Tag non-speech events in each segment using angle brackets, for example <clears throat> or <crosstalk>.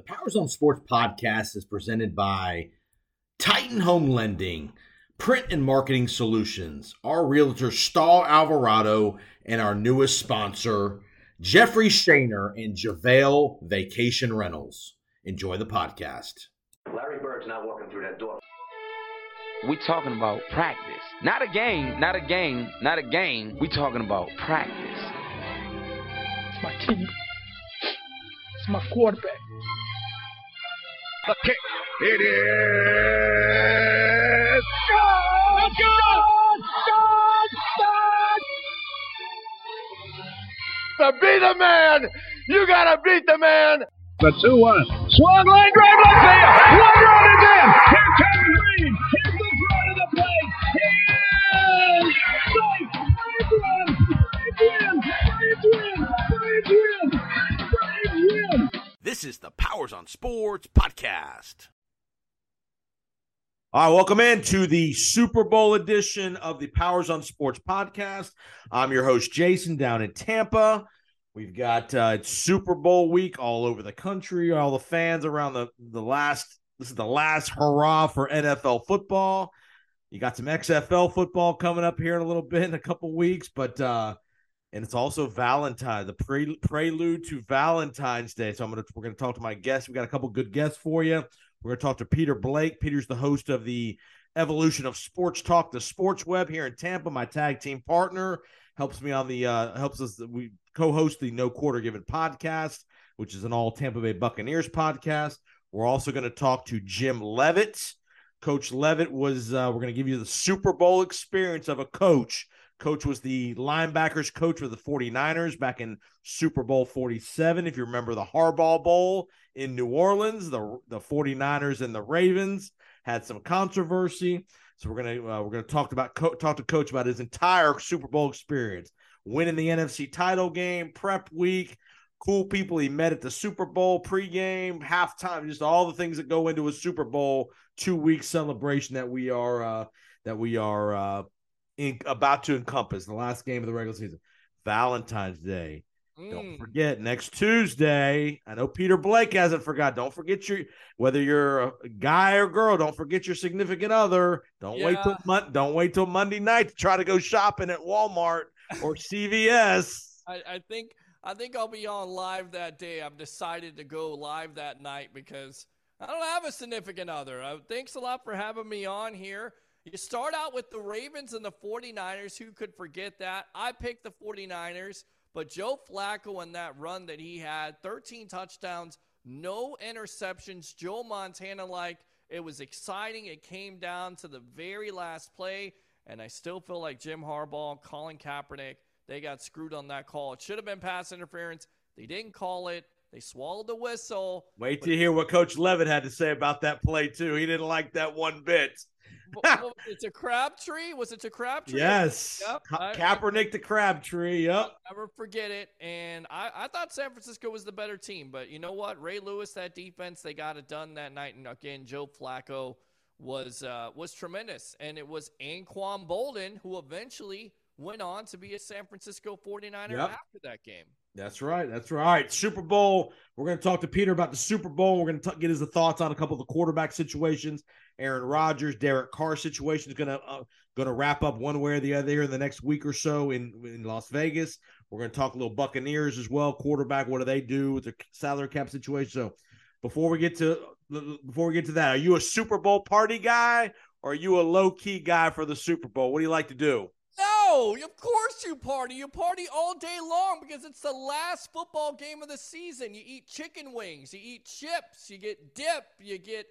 The Powers on Sports podcast is presented by Titan Home Lending, Print and Marketing Solutions, our realtor Stahl Alvarado, and our newest sponsor, Jeffrey Shaner and JaVale Vacation Rentals. Enjoy the podcast. Larry Bird's not walking through that door. We talking about practice. Not a game, not a game, not a game. We talking about practice. It's my team. It's my quarterback. The kick. It is. God! God! God! To be the man, you gotta beat the man. The 2 1. Swung line drive left field. One run is in. Here comes Green. Here's the front of the plate. He is safe. Win. Braves win. Braves win. Braves win. This is the Powers on Sports podcast. All right, welcome into the Super Bowl edition of the Powers on Sports podcast. I'm your host, Jason, down in Tampa. We've got uh, it's Super Bowl week all over the country. All the fans around the the last. This is the last hurrah for NFL football. You got some XFL football coming up here in a little bit in a couple weeks, but uh, and it's also Valentine, the pre- prelude to Valentine's Day. So I'm gonna we're gonna talk to my guests. We got a couple good guests for you. We're gonna talk to Peter Blake. Peter's the host of the Evolution of Sports Talk, the Sports Web here in Tampa. My tag team partner helps me on the uh, helps us. We co-host the No Quarter Given podcast, which is an all Tampa Bay Buccaneers podcast. We're also going to talk to Jim Levitt. Coach Levitt was. Uh, we're going to give you the Super Bowl experience of a coach. Coach was the linebackers coach for the 49ers back in Super Bowl 47. If you remember the Harbaugh Bowl in New Orleans, the, the 49ers and the Ravens had some controversy. So we're gonna uh, we're gonna talk about co- talk to coach about his entire Super Bowl experience, winning the NFC title game, prep week, cool people he met at the Super Bowl pregame, halftime, just all the things that go into a Super Bowl two week celebration that we are uh, that we are uh, in, about to encompass the last game of the regular season, Valentine's Day. Don't forget next Tuesday. I know Peter Blake hasn't forgot. Don't forget your whether you're a guy or girl. Don't forget your significant other. Don't wait till mon- don't wait till Monday night to try to go shopping at Walmart or CVS. I, I think I think I'll be on live that day. I've decided to go live that night because I don't have a significant other. Uh, thanks a lot for having me on here. You start out with the Ravens and the 49ers. Who could forget that? I picked the 49ers, but Joe Flacco and that run that he had 13 touchdowns, no interceptions. Joe Montana like it was exciting. It came down to the very last play, and I still feel like Jim Harbaugh, Colin Kaepernick, they got screwed on that call. It should have been pass interference. They didn't call it. They swallowed the whistle. Wait to hear what Coach Levitt had to say about that play too. He didn't like that one bit. What- it's a Crabtree. Was it a Crabtree? Yes, Yep. Ka- I- Kaepernick to Crabtree. Yep. Never forget it. And I, I thought San Francisco was the better team, but you know what? Ray Lewis, that defense, they got it done that night. And again, Joe Flacco was uh, was tremendous. And it was Anquan Boldin who eventually went on to be a San Francisco 49er Yep. after that game. That's right. That's right. Super Bowl. We're going to talk to Peter about the Super Bowl. We're going to get his thoughts on a couple of the quarterback situations. Aaron Rodgers, Derek Carr situation is going to uh, going to wrap up one way or the other here in the next week or so in in Las Vegas. We're going to talk a little Buccaneers as well. Quarterback, what do they do with their salary cap situation? So before we get to before we get to that, are you a Super Bowl party guy or are you a low key guy for the Super Bowl? What do you like to do? No, of course you party. You party all day long because it's the last football game of the season. You eat chicken wings, you eat chips, you get dip, you get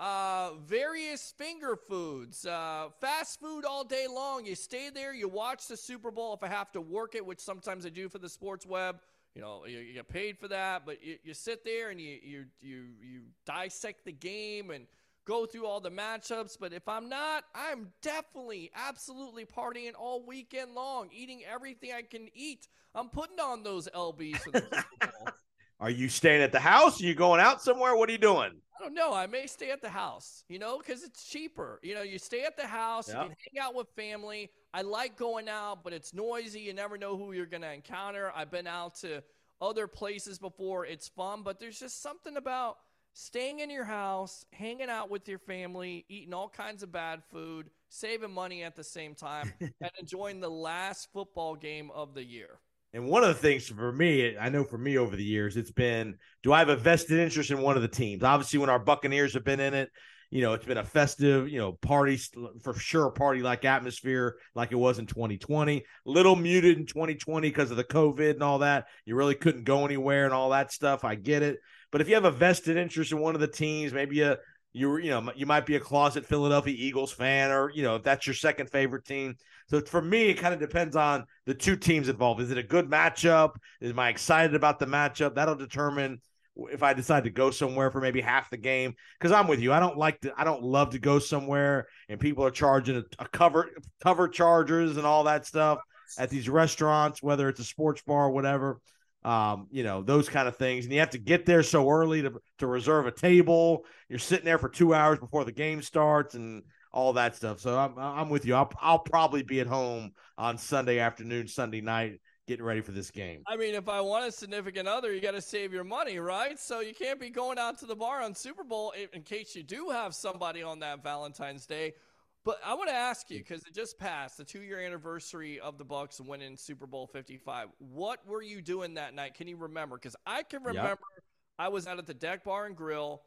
uh, various finger foods, uh, fast food all day long. You stay there, you watch the Super Bowl. If I have to work it, which sometimes I do for the sports web, you know, you, you get paid for that. But you, you sit there and you you you you dissect the game and go through all the matchups. But if I'm not, I'm definitely, absolutely partying all weekend long, eating everything I can eat. I'm putting on those LBs for the Super Bowl. <laughs> Are you staying at the house? Are you going out somewhere? What are you doing? I don't know. I may stay at the house, you know, because it's cheaper. You know, you stay at the house, Yeah. you can hang out with family. I like going out, but it's noisy. You never know who you're going to encounter. I've been out to other places before. It's fun, but there's just something about staying in your house, hanging out with your family, eating all kinds of bad food, saving money at the same time, <laughs> and enjoying the last football game of the year. And one of the things for me, I know for me over the years, it's been do I have a vested interest in one of the teams? Obviously, when our Buccaneers have been in it, you know, it's been a festive, you know, party for sure, party like atmosphere like it was in 2020. Little muted in 2020 because of the COVID and all that. You really couldn't go anywhere and all that stuff. I get it. But if you have a vested interest in one of the teams, maybe a you were, you know you might be a closet Philadelphia Eagles fan, or you know if that's your second favorite team. So for me, it kind of depends on the two teams involved. Is it a good matchup? Am I excited about the matchup? That'll determine if I decide to go somewhere for maybe half the game. Because I'm with you. I don't like to. I don't love to go somewhere and people are charging a, a cover cover chargers and all that stuff at these restaurants, whether it's a sports bar or whatever um, you know, those kind of things. And you have to get there so early to, to reserve a table. You're sitting there for two hours before the game starts and all that stuff. So I'm, I'm with you. I'll, I'll probably be at home on Sunday afternoon, Sunday night, getting ready for this game. I mean, if I want a significant other, you got to save your money, right? So you can't be going out to the bar on Super Bowl in case you do have somebody on that Valentine's Day but I want to ask you mm. because it just passed the two-year anniversary of the Bucks winning Super Bowl Fifty Five. What were you doing that night? Can you remember? Because I can remember yep. I was out at the Deck Bar and Grill,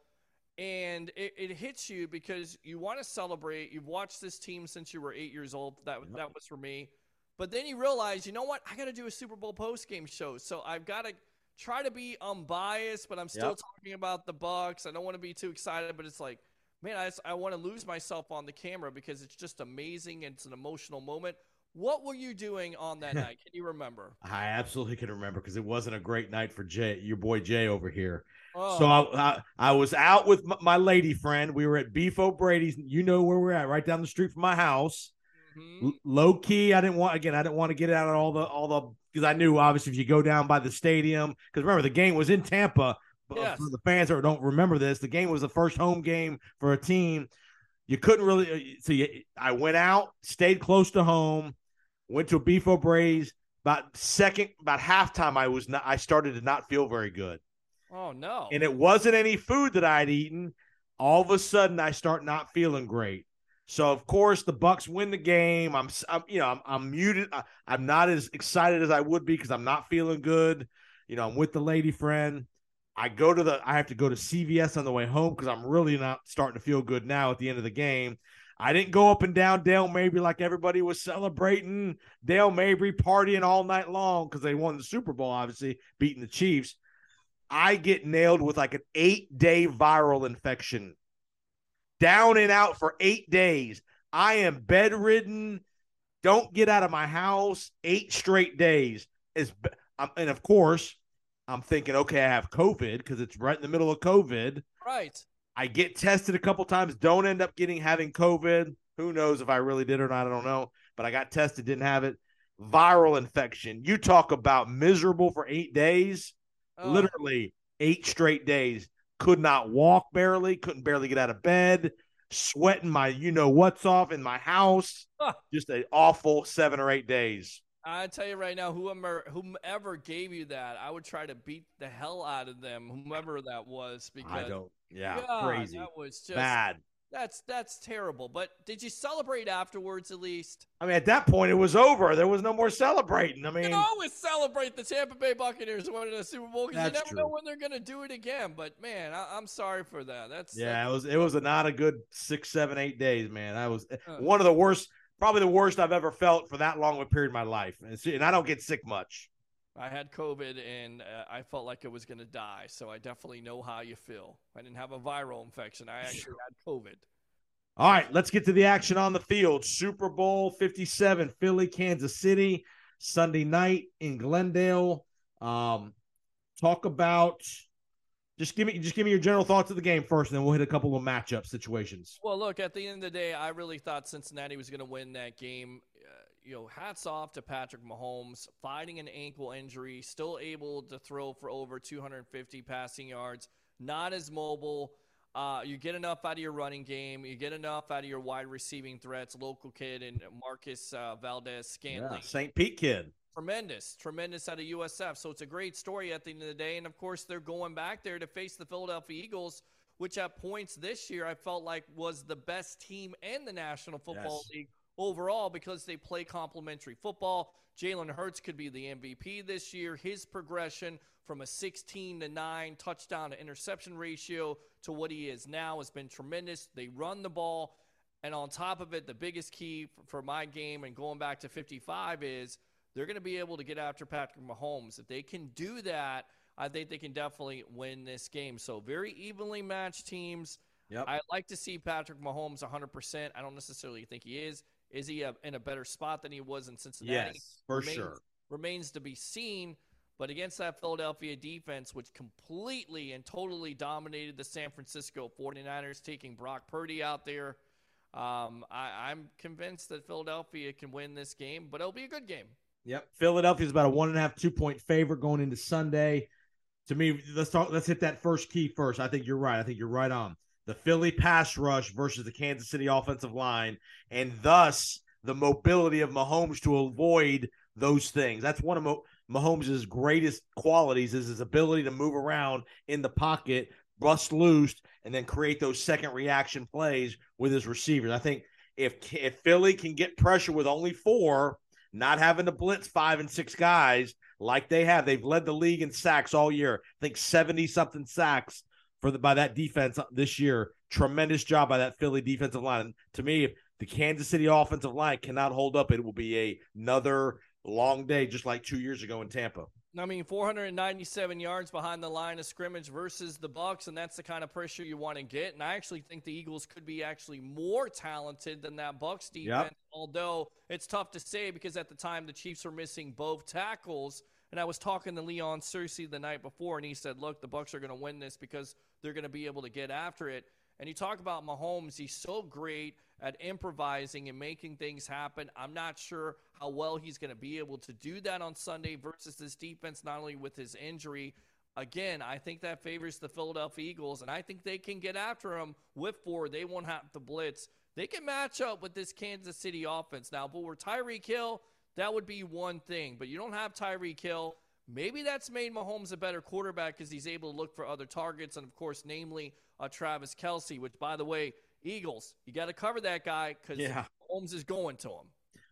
and it, it hits you because you want to celebrate. You've watched this team since you were eight years old. That yep. that was for me. But then you realize, you know what? I got to do a Super Bowl post game show, so I've got to try to be unbiased, but I'm still yep. talking about the Bucks. I don't want to be too excited, but it's like man, I, I want to lose myself on the camera because it's just amazing. It's an emotional moment. What were you doing on that <laughs> night? Can you remember? I absolutely can remember because it wasn't a great night for Jay, your boy Jay over here. Oh. So I, I, I, was out with my lady friend. We were at Beef O'Brady's. You know where we're at, right down the street from my house. Mm-hmm. L- low key, I didn't want again. I didn't want to get out of all the all the because I knew obviously if you go down by the stadium because remember the game was in Tampa yes. for the fans that don't remember this, the game was the first home game for a team. You couldn't really. Uh, so you, I went out, stayed close to home, went to a Beef O'Brady's. About second, about halftime, I was not. I started to not feel very good. Oh no! And it wasn't any food that I'd eaten. All of a sudden, I start not feeling great. So of course the Bucks win the game. I'm, I'm you know, I'm, I'm muted. I, I'm not as excited as I would be because I'm not feeling good. You know, I'm with the lady friend. I go to the I have to go to CVS on the way home because I'm really not starting to feel good now at the end of the game. I didn't go up and down Dale Mabry like everybody was celebrating Dale Mabry partying all night long because they won the Super Bowl, obviously beating the Chiefs. I get nailed with like an eight day viral infection, down and out for eight days. I am bedridden, don't get out of my house eight straight days. Is and of course I'm thinking, okay, I have COVID because it's right in the middle of COVID. Right. I get tested a couple times, don't end up getting having COVID. Who knows if I really did or not? I don't know. But I got tested, didn't have it. Viral infection. You talk about miserable for eight days, oh. literally eight straight days. Could not walk barely, couldn't barely get out of bed, sweating my you know what's off in my house. Just an awful seven or eight days. I tell you right now, whoever whomever gave you that, I would try to beat the hell out of them, whomever that was. Because I don't. Yeah, God, crazy. That was just bad. That's that's terrible. But did you celebrate afterwards at least? I mean, at that point, it was over. There was no more celebrating. I mean, you always celebrate the Tampa Bay Buccaneers winning the Super Bowl because you never true. know when they're going to do it again. But man, I, am sorry for that. That's yeah. That's, it was it was a, not a good six, seven, eight days, man. That was uh, one of the worst probably the worst I've ever felt for that long of a period of my life. And, and I don't get sick much. I had COVID and uh, I felt like I was going to die. So I definitely know how you feel. I didn't have a viral infection. I actually had COVID. All right, let's get to the action on the field. Super Bowl 57, Philly, Kansas City, Sunday night in Glendale. Um, talk about just give me just give me your general thoughts of the game first, and then we'll hit a couple of matchup situations. Well, look, at the end of the day, I really thought Cincinnati was going to win that game. Uh, you know, hats off to Patrick Mahomes, fighting an ankle injury, still able to throw for over 250 passing yards, not as mobile. Uh, you get enough out of your running game. You get enough out of your wide receiving threats. Local kid and Marcus uh, Valdes Scantling. Yeah, St. Pete kid. Tremendous, tremendous out of USF. So it's a great story at the end of the day. And of course, they're going back there to face the Philadelphia Eagles, which at points this year I felt like was the best team in the National Football Yes. League overall because they play complementary football. Jalen Hurts could be the MVP this year. His progression from a 16 to 9 touchdown to interception ratio to what he is now has been tremendous. They run the ball. And on top of it, the biggest key for my game and going back to 55 is they're going to be able to get after Patrick Mahomes. If they can do that, I think they can definitely win this game. So, very evenly matched teams. Yep. I like to see Patrick Mahomes 100%. I don't necessarily think he is. Is he a, in a better spot than he was in Cincinnati? Yes, for Remains- sure. Remains to be seen. But against that Philadelphia defense, which completely and totally dominated the San Francisco 49ers, taking Brock Purdy out there, um, I, I'm convinced that Philadelphia can win this game, but it'll be a good game. Yep. Philadelphia's about a one and a half, two point favorite going into Sunday. To me, let's talk. Let's hit that first key first. I think you're right. I think you're right on the Philly pass rush versus the Kansas City offensive line, and thus the mobility of Mahomes to avoid those things. That's one of Mahomes' greatest qualities is his ability to move around in the pocket, bust loose, and then create those second reaction plays with his receivers. I think if if Philly can get pressure with only four, not having to blitz five and six guys like they have. They've led the league in sacks all year. I think 70 something sacks for the by that defense this year. Tremendous job by that Philly defensive line. And to me, if the Kansas City offensive line cannot hold up, it will be a, another long day, just like two years ago in Tampa. I mean, 497 yards behind the line of scrimmage versus the Bucks, and that's the kind of pressure you want to get. And I actually think the Eagles could be actually more talented than that Bucks defense. Although it's tough to say because at the time the Chiefs were missing both tackles. And I was talking to Leon Searcy the night before, and he said, "Look, the Bucks are going to win this because they're going to be able to get after it." And you talk about Mahomes; he's so great at improvising and making things happen. I'm not sure how well he's going to be able to do that on Sunday versus this defense, not only with his injury. Again, I think that favors the Philadelphia Eagles, and I think they can get after him with four. They won't have to blitz. They can match up with this Kansas City offense. Now, but we're Tyreek Hill, that would be one thing, but you don't have Tyreek Hill. Maybe that's made Mahomes a better quarterback because he's able to look for other targets, and of course, namely uh, Travis Kelce, which, by the way, Eagles, you got to cover that guy because Yeah. Mahomes is going to him.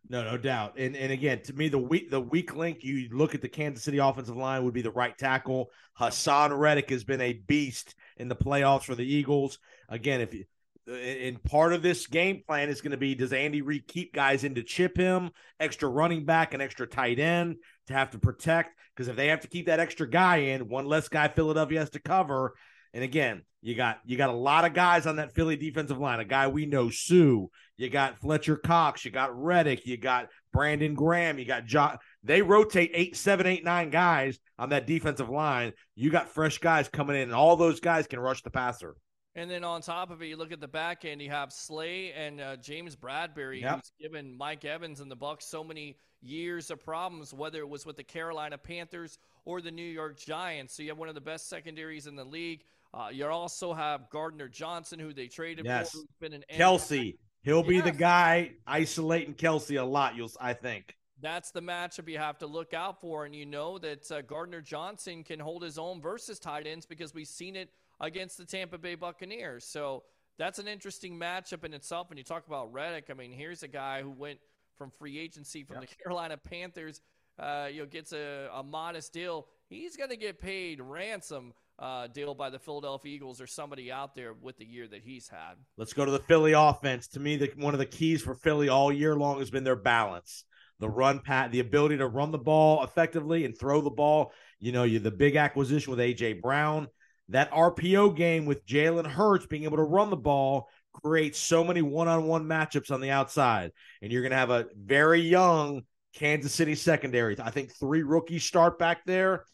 No, no doubt. And and again, to me, the weak the weak link you look at the Kansas City offensive line would be the right tackle. Haason Reddick has been a beast in the playoffs for the Eagles. Again, if you and part of this game plan is going to be does Andy Reid keep guys in to chip him, extra running back, and extra tight end to have to protect? Because if they have to keep that extra guy in, one less guy Philadelphia has to cover. And again, you got you got a lot of guys on that Philly defensive line. A guy we know, Suh. You got Fletcher Cox. You got Reddick. You got Brandon Graham. You got John. They rotate eight, seven, eight, nine guys on that defensive line. You got fresh guys coming in, and all those guys can rush the passer. And then on top of it, you look at the back end. You have Slay and uh, James Bradberry, Yep. who's given Mike Evans and the Bucks so many years of problems, whether it was with the Carolina Panthers or the New York Giants. So you have one of the best secondaries in the league. Uh, you also have Gardner Johnson, who they traded Yes. for, who's been an Kelce, he'll be the guy isolating Kelce a lot. You'll, I think. That's the matchup you have to look out for, and you know that uh, Gardner Johnson can hold his own versus tight ends because we've seen it against the Tampa Bay Buccaneers. So that's an interesting matchup in itself. And you talk about Reddick. I mean, here's a guy who went from free agency from the Carolina Panthers. Uh, you know, gets a, a modest deal. He's going to get paid ransom uh, deal by the Philadelphia Eagles or somebody out there with the year that he's had. Let's go to the Philly offense. To me, the, one of the keys for Philly all year long has been their balance. The run pat, the ability to run the ball effectively and throw the ball. You know, you the big acquisition with AJ Brown. That RPO game with Jalen Hurts being able to run the ball creates so many one-on-one matchups on the outside. And you're going to have a very young Kansas City secondary. I think three rookies start back there.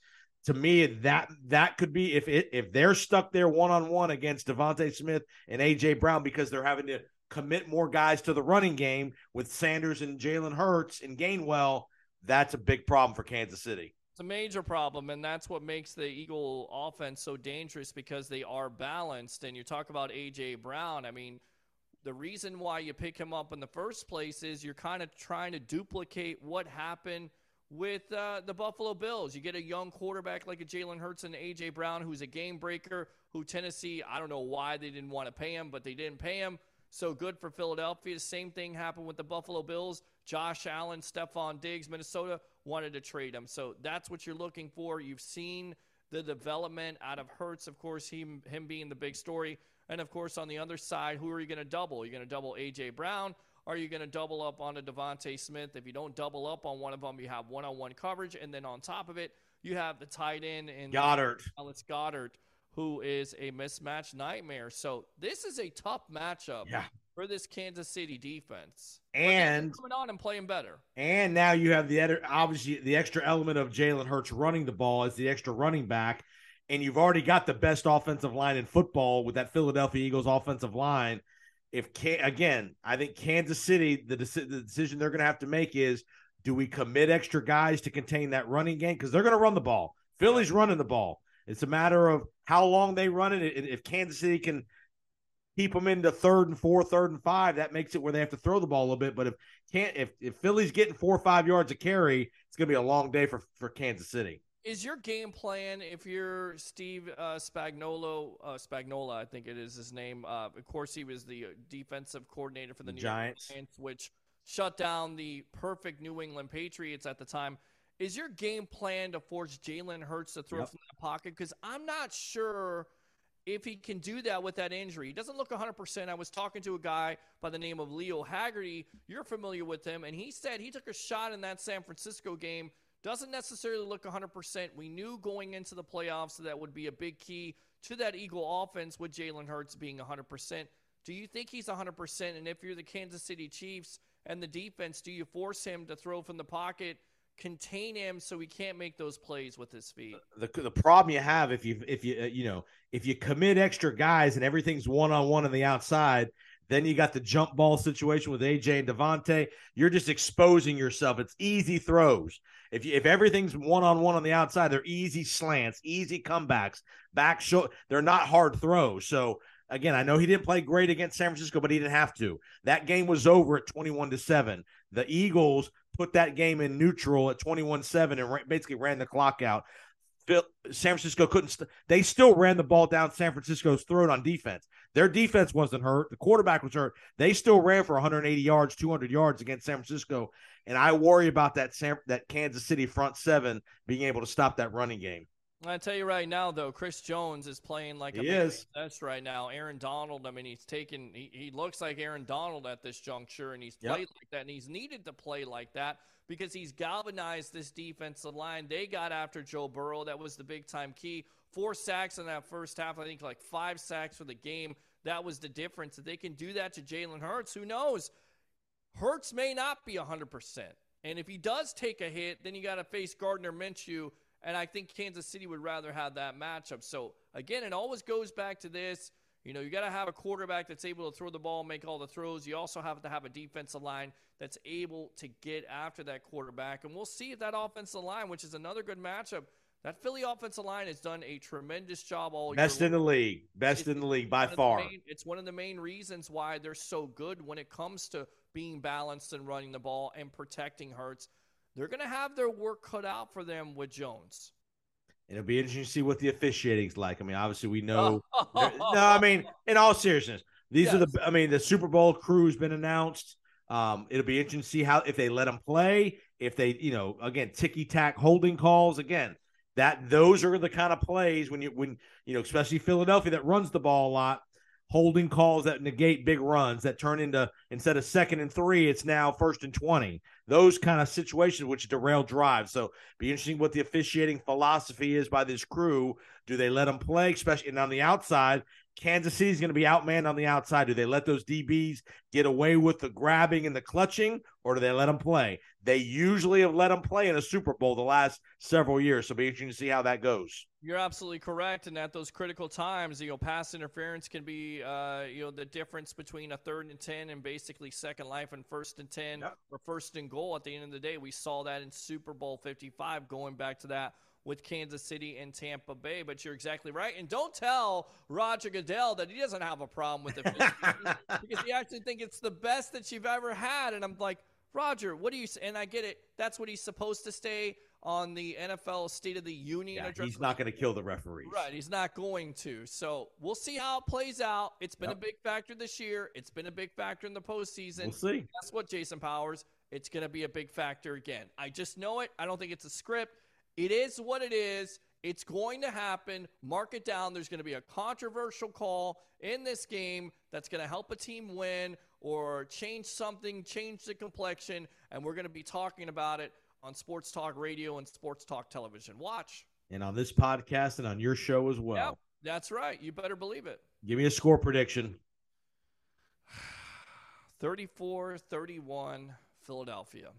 To me, that that could be if it if they're stuck there one on one against DeVonta Smith and AJ Brown because they're having to commit more guys to the running game with Sanders and Jalen Hurts and Gainwell. That's a big problem for Kansas City. It's a major problem, and that's what makes the Eagle offense so dangerous because they are balanced. And you talk about A.J. Brown. I mean, the reason why you pick him up in the first place is you're kind of trying to duplicate what happened with uh, the Buffalo Bills. You get a young quarterback like a Jalen Hurts and A.J. Brown, who's a game breaker, who Tennessee, I don't know why they didn't want to pay him, but they didn't pay him. So good for Philadelphia. Same thing happened with the Buffalo Bills. Josh Allen, Stefon Diggs, Minnesota wanted to trade him. So that's what you're looking for. You've seen the development out of Hurts, of course, him, him being the big story. And of course, on the other side, who are you going to double? You're going to double A.J. Brown. Are you going to double up on a DeVonta Smith? If you don't double up on one of them, you have one-on-one coverage, and then on top of it, you have the tight end and Goedert. Alex Goedert, who is a mismatch nightmare. So this is a tough matchup Yeah. for this Kansas City defense. And coming on and playing better. And now you have the other, obviously the extra element of Jalen Hurts running the ball as the extra running back, and you've already got the best offensive line in football with that Philadelphia Eagles offensive line. If can again, I think Kansas City, the, deci- the decision they're going to have to make is: do we commit extra guys to contain that running game because they're going to run the ball? Philly's running the ball. It's a matter of how long they run it. If Kansas City can keep them into third and four, third and five, that makes it where they have to throw the ball a little bit. But if can't if if Philly's getting four or five yards of carry, it's gonna be a long day for for Kansas City. Is your game plan if you're Steve uh, Spagnuolo, uh, Spagnola, I think it is his name. Uh, of course, he was the uh, defensive coordinator for the, New Giants. York Giants, which shut down the perfect New England Patriots at the time. Is your game plan to force Jalen Hurts to throw Yep. from that pocket? Because I'm not sure if he can do that with that injury. He doesn't look 100%. I was talking to a guy by the name of Leo Haggerty. You're familiar with him, and he said he took a shot in that San Francisco game. Doesn't necessarily look 100%. We knew going into the playoffs that, that would be a big key to that Eagle offense with Jalen Hurts being 100%. Do you think he's 100%? And if you're the Kansas City Chiefs and the defense, do you force him to throw from the pocket, contain him so he can't make those plays with his feet? The the problem you have if you if you uh, you know if you commit extra guys and everything's one on one on the outside, then you got the jump ball situation with AJ and DeVonta. You're just exposing yourself. It's easy throws. If you, if everything's one on one on the outside, they're easy slants, easy comebacks, back show. They're not hard throws. So again, I know he didn't play great against San Francisco, but he didn't have to. That game was over at 21 to 7. The Eagles put that game in neutral at 21-7 and ra- basically ran the clock out. San Francisco couldn't. St- they still ran the ball down San Francisco's throat on defense. Their defense wasn't hurt. The quarterback was hurt. They still ran for 180 yards, 200 yards against San Francisco. And I worry about that San, that Kansas City front seven being able to stop that running game. I tell you right now, though, Chris Jones is playing like a He man is. possessed right now. Aaron Donald, I mean, he's taken. He, he looks like Aaron Donald at this juncture, and he's Yep. played like that, and he's needed to play like that because he's galvanized this defensive line. They got after Joe Burrow. That was the big time key. Four sacks in that first half. I think like five sacks for the game. That was the difference. If they can do that to Jalen Hurts, who knows? Hurts may not be 100%. And if he does take a hit, then you got to face Gardner Minshew. And I think Kansas City would rather have that matchup. So, again, it always goes back to this. You know, you got to have a quarterback that's able to throw the ball, make all the throws. You also have to have a defensive line that's able to get after that quarterback. And we'll see if that offensive line, which is another good matchup, that Philly offensive line has done a tremendous job all year. Best in the league. Best It's in the league by one of the far. main- it's one of the main reasons why they're so good when it comes to being balanced and running the ball and protecting Hurts. They're going to have their work cut out for them with Jones. It'll be interesting to see what the officiating's like. I mean, obviously we know. <laughs> no, I mean, in all seriousness, these are the. I mean, the Super Bowl crew's been announced. Um, it'll be interesting to see how if they let them play, if they, you know, again, ticky tack holding calls. Again, that those are the kind of plays when you when you know, especially Philadelphia that runs the ball a lot. Holding calls that negate big runs that turn into instead of second and three, it's now first and twenty. Those kind of situations which derail drives. So be interesting what the officiating philosophy is by this crew. Do they let them play, especially and on the outside? Kansas City's going to be outmanned on the outside. Do they let those DBs get away with the grabbing and the clutching, or do they let them play? They usually have let them play in a Super Bowl the last several years. So be interesting to see how that goes. You're absolutely correct. And at those critical times, you know, pass interference can be, uh, you know, the difference between a third and 10 and basically second life and first and 10 Yep. or first and goal at the end of the day. We saw that in Super Bowl 55 going back to that with Kansas City and Tampa Bay. But you're exactly right. And don't tell Roger Goodell that he doesn't have a problem with it <laughs> because he actually think it's the best that you've ever had. And I'm like, Roger, what do you? And I get it. That's what he's supposed to stay on the NFL State of the Union Yeah, address. he's not going to kill the referees. Right, he's not going to. So we'll see how it plays out. It's been Yep. a big factor this year. It's been a big factor in the postseason. We'll see. Guess what, Jason Powers? It's going to be a big factor again. I just know it. I don't think it's a script. It is what it is. It's going to happen. Mark it down. There's going to be a controversial call in this game that's going to help a team win or change something, change the complexion, and we're going to be talking about it on Sports Talk Radio and Sports Talk Television. Watch. And on this podcast and on your show as well. Yep, that's right. You better believe it. Give me a score prediction. <sighs> 34 31 Philadelphia.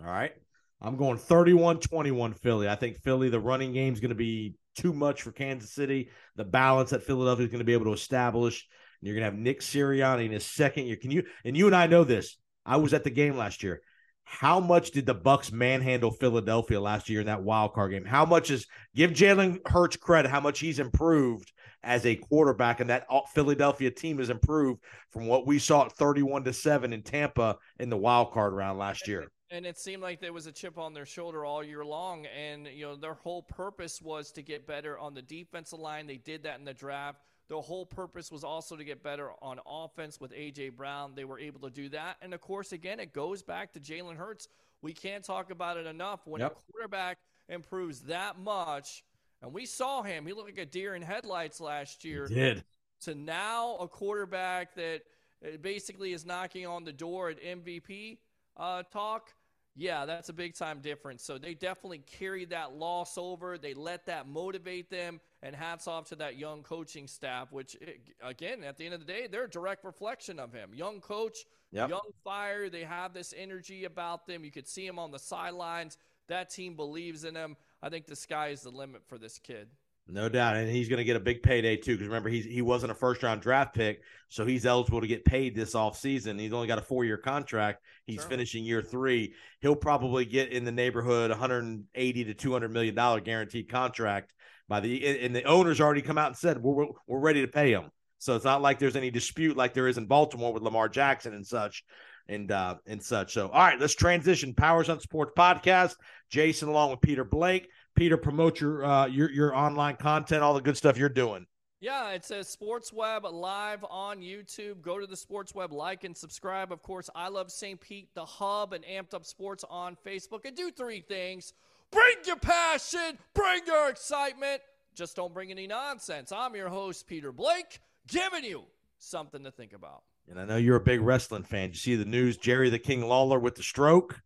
All right. I'm going 31 21 Philly. I think Philly, the running game is going to be too much for Kansas City. The balance that Philadelphia is going to be able to establish. And you're going to have Nick Sirianni in his second year. Can you, and you and I know this. I was at the game last year. How much did the Bucks manhandle Philadelphia last year in that wild card game? How much is give Jalen Hurts credit? How much he's improved as a quarterback, and that Philadelphia team has improved from what we saw at thirty-one to seven in Tampa in the wild card round last year. And it seemed like there was a chip on their shoulder all year long. And, you know, their whole purpose was to get better on the defensive line. They did that in the draft. Their whole purpose was also to get better on offense with A.J. Brown. They were able to do that. And, of course, again, it goes back to Jalen Hurts. We can't talk about it enough. When Yep. a quarterback improves that much, and we saw him, he looked like a deer in headlights last year Did to now a quarterback that uh, basically is knocking on the door at MVP uh, talk. Yeah, that's a big time difference. So they definitely carried that loss over. They let that motivate them. And hats off to that young coaching staff, which, eh, again, at the end of the day, they're a direct reflection of him. Young coach, Yep. young fire. They have this energy about them. You could see him on the sidelines. That team believes in him. I think the sky is the limit for this kid. No doubt, and he's going to get a big payday too. Because remember, he's he wasn't a first round draft pick, so he's eligible to get paid this offseason. He's only got a four year contract. He's Sure. finishing year three. He'll probably get in the neighborhood 180 to 200 million dollar guaranteed contract by the and the owners already come out and said we're we're- we're ready to pay him. So it's not like there's any dispute like there is in Baltimore with Lamar Jackson and such and uh and such. So all right, let's transition. Powers on Sports podcast. Jason along with Peter Blake. Peter, promote your uh your your online content, all the good stuff you're doing. Yeah, it says Sports Web live on YouTube. Go to the Sports Web, like and subscribe. Of course, I love St. Pete, the hub, and Amped Up Sports on Facebook. And do three things bring your passion, bring your excitement. Just don't bring any nonsense. I'm your host, Peter Blake, giving you something to think about. And I know you're a big wrestling fan. You see the news? Jerry the King Lawler with the stroke.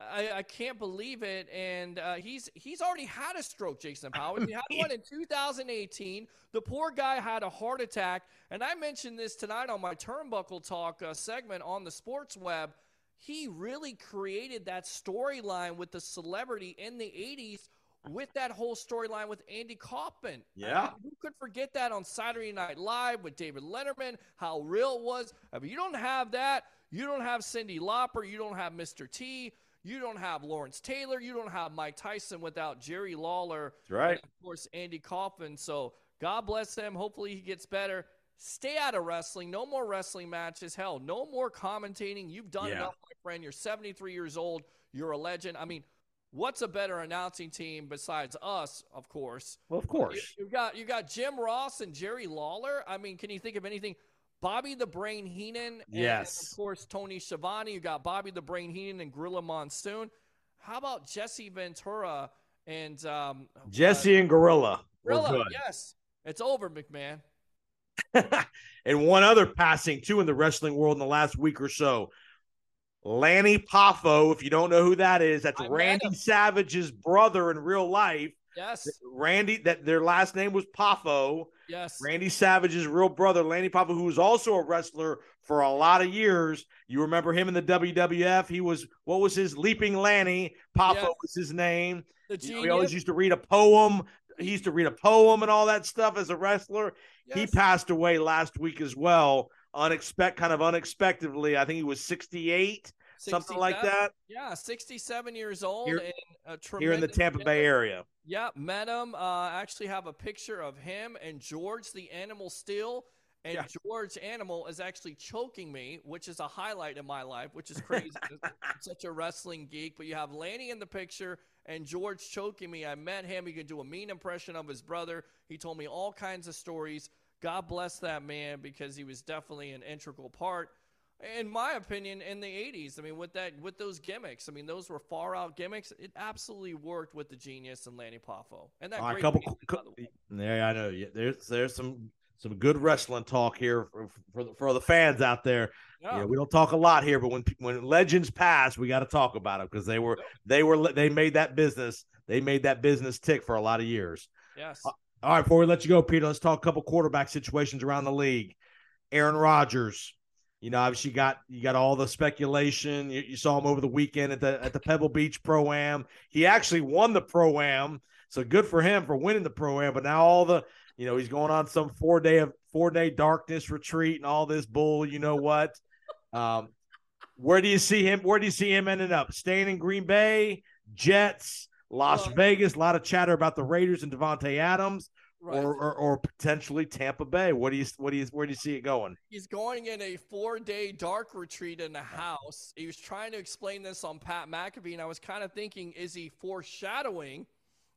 I, I can't believe it, and uh, he's he's already had a stroke, Jason Powers. He had one in <laughs> 2018. The poor guy had a heart attack, and I mentioned this tonight on my Turnbuckle Talk uh, segment on the Sports Web. He really created that storyline with the celebrity in the 80s with that whole storyline with Andy Kaufman. Yeah. I mean, who could forget that on Saturday Night Live with David Letterman? How real it was. If you don't have that, you don't have Cyndi Lauper, you don't have Mr. T, you don't have Lawrence Taylor, you don't have Mike Tyson without Jerry Lawler. That's right. And of course, Andy Kaufman. So God bless him. Hopefully he gets better. Stay out of wrestling. No more wrestling matches. Hell, no more commentating. You've done Yeah. enough, my friend. You're 73 years old. You're a legend. I mean, what's a better announcing team besides us, of course? Well, of You, course. you got you got Jim Ross and Jerry Lawler. I mean, can you think of anything? Bobby the Brain Heenan, and Yes. of course Tony Schiavone. You got Bobby the Brain Heenan and Gorilla Monsoon. How about Jesse Ventura and um, Jesse and Gorilla. uh, Gorilla? Yes, it's over, McMahon. <laughs> and one other passing too in the wrestling world in the last week or so. Lanny Poffo, if you don't know who that is, that's I Randy. Savage's brother in real life. Yes, Randy, that their last name was Poffo. Yes. Randy Savage's real brother, Lanny Papa, who was also a wrestler for a lot of years. You remember him in the WWF? He was what was his Leaping Lanny? Papa Yes. was his name. You know, he always used to read a poem. He used to read a poem and all that stuff as a wrestler. He passed away last week as well. Unexpect, kind of unexpectedly. I think he was 68, something like that, Yeah, 67 years old Here- and here in the Tampa Bay area. Yeah, met him. Uh, actually have a picture of him and George the Animal Steele And Yeah. George Animal is actually choking me, which is a highlight in my life, which is crazy. <laughs> Such a wrestling geek. But you have Lanny in the picture and George choking me. I met him. He could do a mean impression of his brother. He told me all kinds of stories. God bless that man because he was definitely an integral part, in my opinion, in the '80s. I mean, with that, with those gimmicks. I mean, those were far out gimmicks. It absolutely worked with the genius and Lanny Poffo. And that All right, great couple. music, way. Yeah, I know. Yeah, there's there's some some good wrestling talk here for for the, for the fans out there. Yeah. Yeah, we don't talk a lot here, but when when legends pass, we got to talk about them because they were they were they made that business they made that business tick for a lot of years. yes. All right, before we let you go, Peter, let's talk a couple quarterback situations around the league. Aaron Rodgers, you know, obviously you got you got all the speculation. You, you saw him over the weekend at the at the Pebble Beach Pro Am. He actually won the Pro Am, so good for him for winning the Pro Am. But now all the you know he's going on some four day of four day darkness retreat and all this bull. You know what? Um, where do you see him? Where do you see him ending up? Staying in Green Bay, Jets, Las Well- Vegas. A lot of chatter about the Raiders and Davante Adams Right. or, or or potentially Tampa Bay. What do you what do you where do you see it going? He's going in a four day dark retreat in the house. He was trying to explain this on Pat McAfee, and I was kind of thinking, is he foreshadowing?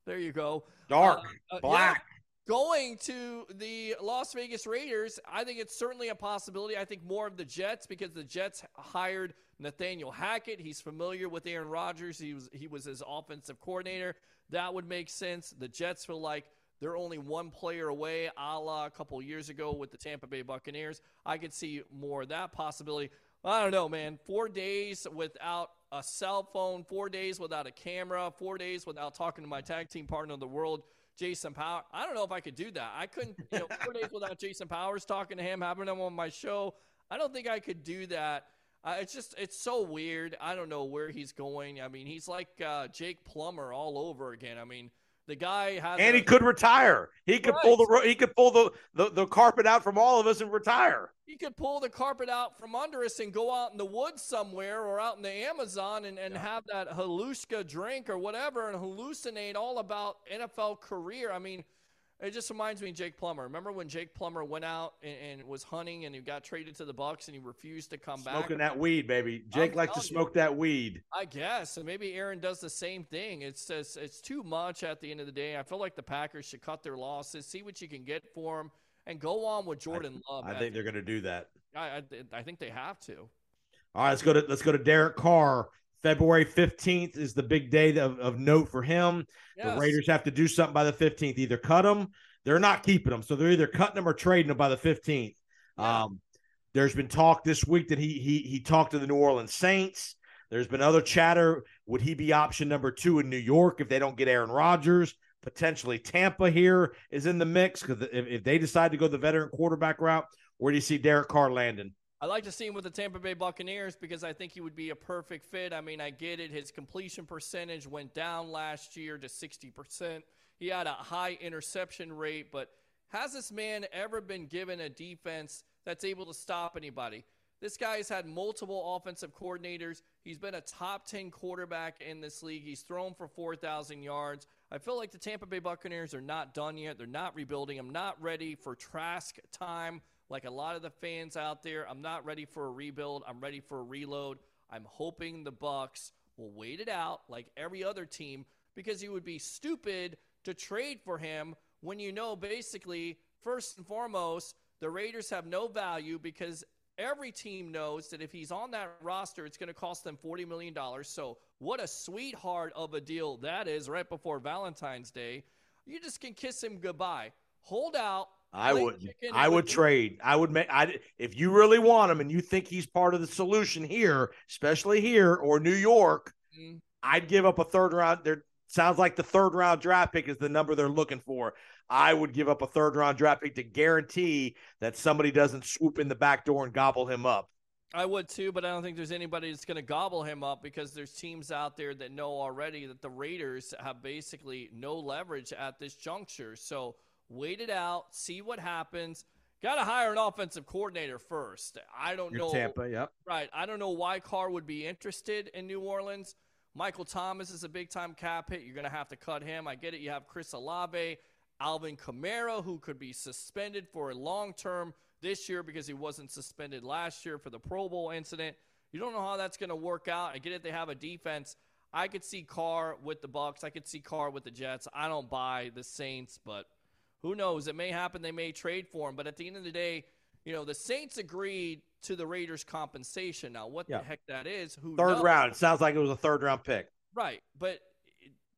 There you go. Dark, Uh, uh, yeah, black. going to the Las Vegas Raiders, I think it's certainly a possibility. I think more of the Jets because the Jets hired Nathaniel Hackett. He's familiar with Aaron Rodgers. He was he was his offensive coordinator. That would make sense. The Jets feel like they're only one player away, a la a couple years ago with the Tampa Bay Buccaneers. I could see more of that possibility. I don't know, man. Four days without a cell phone, four days without a camera, four days without talking to my tag team partner of the world, Jason Power. I don't know if I could do that. I couldn't, you know, four days without Jason Powers talking to him, having him on my show. I don't think I could do that. Uh, it's just, it's so weird. I don't know where he's going. I mean, he's like uh, Jake Plummer all over again. I mean, the guy has. And a- he could retire. He could pull the he could pull the, the the carpet out from all of us and retire. he could pull the carpet out from under us and go out in the woods somewhere or out in the Amazon and, and have that halushka drink or whatever and hallucinate all about NFL career. I mean, it just reminds me of Jake Plummer. Remember when Jake Plummer went out and, and was hunting and he got traded to the Bucks and he refused to come back? Smoking that weed, baby. Jake I'm likes to telling you. smoke that weed. I guess, and maybe Aaron does the same thing. It's just, it's too much at the end of the day. I feel like the Packers should cut their losses, see what you can get for them, and go on with Jordan Love. I think they're going to do that. I, I, I think they have to. All right, let's go to let's go to Derek Carr. February 15th is the big day of, of note for him. The Raiders have to do something by the 15th. Either cut him, they're not keeping him, so they're either cutting him or trading him by the 15th. Yeah. Um, there's been talk this week that he he he talked to the New Orleans Saints. There's been other chatter. Would he be option number two in New York if they don't get Aaron Rodgers? Potentially Tampa here is in the mix because if, if they decide to go the veteran quarterback route, where do you see Derek Carr landing? I like to see him with the Tampa Bay Buccaneers because I think he would be a perfect fit. I mean, I get it. His completion percentage went down last year to 60%. He had a high interception rate, but has this man ever been given a defense that's able to stop anybody? This guy has had multiple offensive coordinators. He's been a top 10 quarterback in this league. He's thrown for 4,000 yards. I feel like the Tampa Bay Buccaneers are not done yet. They're not rebuilding. I'm not ready for Trask time like a lot of the fans out there. I'm not ready for a rebuild. I'm ready for a reload. I'm hoping the Bucks will wait it out like every other team because you would be stupid to trade for him when you know basically first and foremost the Raiders have no value because every team knows that if he's on that roster it's going to cost them 40 million dollars. So what a sweetheart of a deal that is right before Valentine's Day. You just can kiss him goodbye. Hold out. I would. I would trade. I would make. I if you really want him and you think he's part of the solution here, especially here or New York, Mm. I'd give up a third round. There sounds like the third round draft pick is the number they're looking for. I would give up a third round draft pick to guarantee that somebody doesn't swoop in the back door and gobble him up. I would too, but I don't think there's anybody that's going to gobble him up because there's teams out there that know already that the Raiders have basically no leverage at this juncture. So wait it out, see what happens. Got to hire an offensive coordinator first. I don't You're know. Tampa, yep. Right. I don't know why Carr would be interested in New Orleans. Michael Thomas is a big time cap hit. You're going to have to cut him. I get it. You have Chris Olave. Alvin Kamara, who could be suspended for a long term this year because he wasn't suspended last year for the Pro Bowl incident. You don't know how that's going to work out. I get it; they have a defense. I could see Carr with the Bucks. I could see Carr with the Jets. I don't buy the Saints, but who knows? It may happen. They may trade for him. But at the end of the day, you know, the Saints agreed to the Raiders' compensation. Now, what Yeah. the heck that is? Who Third knows? round. It sounds like it was a third round pick. Right, but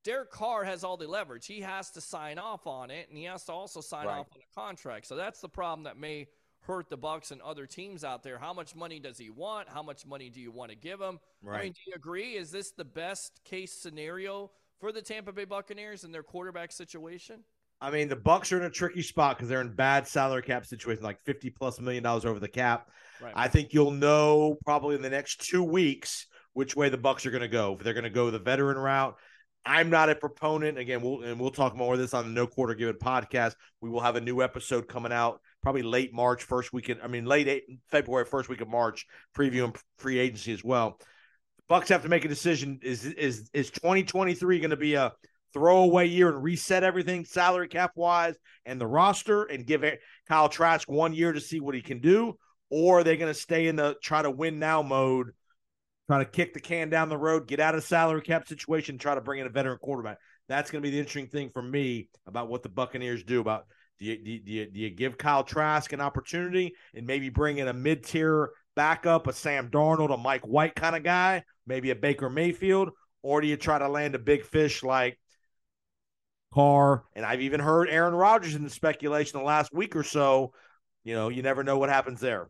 Derek Carr has all the leverage. He has to sign off on it, and he has to also sign Right. off on a contract. So that's the problem that may hurt the Bucks and other teams out there. How much money does he want? How much money do you want to give him? Right. I mean, do you agree? Is this the best case scenario for the Tampa Bay Buccaneers and their quarterback situation? I mean, the Bucks are in a tricky spot because they're in bad salary cap situation, like fifty plus million dollars over the cap. Right. I think you'll know probably in the next two weeks which way the Bucks are going to go. If they're going to go the veteran route, I'm not a proponent. Again, we'll and we'll talk more of this on the No Quarter Given podcast. We will have a new episode coming out probably late March, first weekend. I mean, late eight, February, first week of March, previewing free agency as well. Bucks have to make a decision. Is is is 2023 going to be a throwaway year and reset everything salary cap wise and the roster and give Kyle Trask one year to see what he can do, or are they going to stay in the try to win now mode, try to kick the can down the road, get out of salary cap situation, try to bring in a veteran quarterback? That's going to be the interesting thing for me about what the Buccaneers do. About do you, do you, do you give Kyle Trask an opportunity and maybe bring in a mid tier backup, a Sam Darnold, a Mike White kind of guy, maybe a Baker Mayfield, or do you try to land a big fish like Carr? And I've even heard Aaron Rodgers in the speculation the last week or so. You know, you never know what happens there.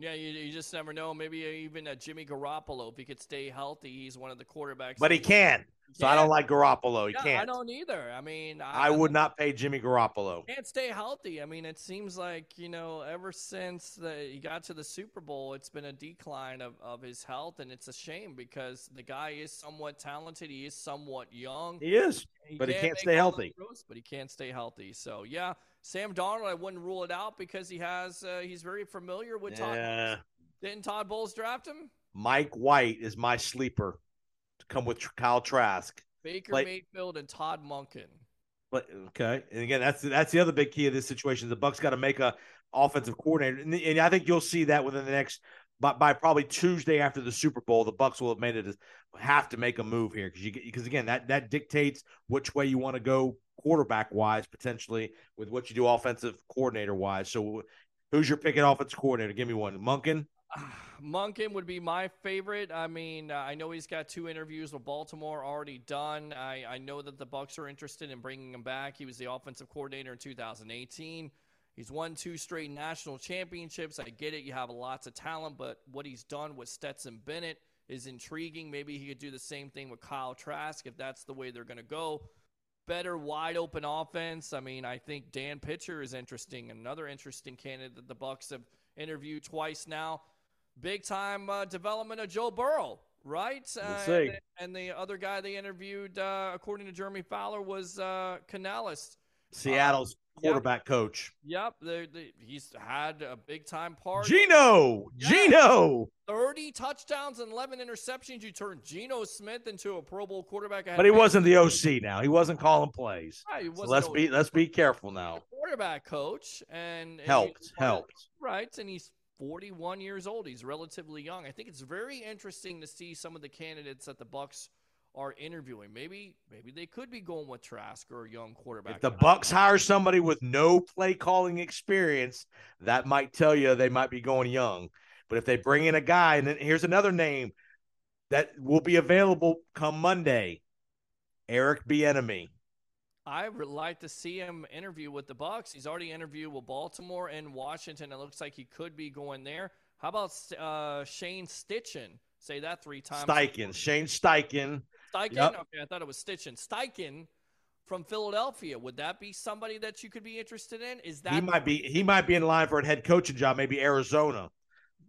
Yeah, you, you just never know. Maybe even a Jimmy Garoppolo, if he could stay healthy, he's one of the quarterbacks. But he can. So I don't like Garoppolo. He Yeah, can't. I don't either. I mean, I would not pay Jimmy Garoppolo. can't stay healthy. I mean, it seems like you know, ever since the, he got to the Super Bowl, it's been a decline of, of his health, and it's a shame because the guy is somewhat talented. He is somewhat young. He is. but he can can't stay healthy. throws, but he can't stay healthy. So yeah, Sam Darnold, I wouldn't rule it out because he has uh, he's very familiar with Todd. Yeah. Didn't Todd Bowles draft him? Mike White is my sleeper to come with Kyle Trask. Baker Like- Mayfield and Todd Monken. But okay, and again, that's that's the other big key of this situation. The Bucks got to make a offensive coordinator, and, and I think you'll see that within the next by, by probably Tuesday after the Super Bowl, the Bucks will have made it have to make a move here because you because again that that dictates which way you want to go quarterback wise potentially with what you do offensive coordinator wise. So, who's your pick at offensive coordinator? Give me one, Monken. <sighs> Monken would be my favorite. I mean, uh, I know he's got two interviews with Baltimore already done. I, I know that the Bucks are interested in bringing him back. He was the offensive coordinator in 2018. He's won two straight national championships. I get it. You have lots of talent, but what he's done with Stetson Bennett is intriguing. Maybe he could do the same thing with Kyle Trask if that's the way they're going to go. Better wide open offense. I mean, I think Dan Pitcher is interesting. Another interesting candidate that the Bucks have interviewed twice now big time uh, development of Joe Burrow, right? Uh, see. and, and the other guy they interviewed, uh, according to Jeremy Fowler, was uh, Canales. Seattle's quarterback coach. Yep, they they he's had a big time part. Geno, Yeah. Geno. 30 touchdowns and 11 interceptions. You turned Geno Smith into a Pro Bowl quarterback. But he wasn't the OC now. He wasn't calling plays. Right, So let's be let's be careful now. quarterback coach and, and Helped, helped. right and he's 41 years old he's relatively young i think it's very interesting to see some of the candidates that the bucks are interviewing maybe maybe they could be going with trask or a young quarterback If the Bucks hire somebody with no play calling experience, that might tell you they might be going young. But if they bring in a guy, and then here's another name that will be available come Monday, Eric Bieniemy. I would like to see him interview with the Bucks. He's already interviewed with Baltimore and Washington. It looks like he could be going there. How about uh, Shane Stitchen? Say that three times. Steichen, Shane Steichen. Steichen. Yep. Okay, I thought it was Stitchen. Steichen from Philadelphia. Would that be somebody that you could be interested in? Is that He might be he might be in line for a head coaching job, maybe Arizona.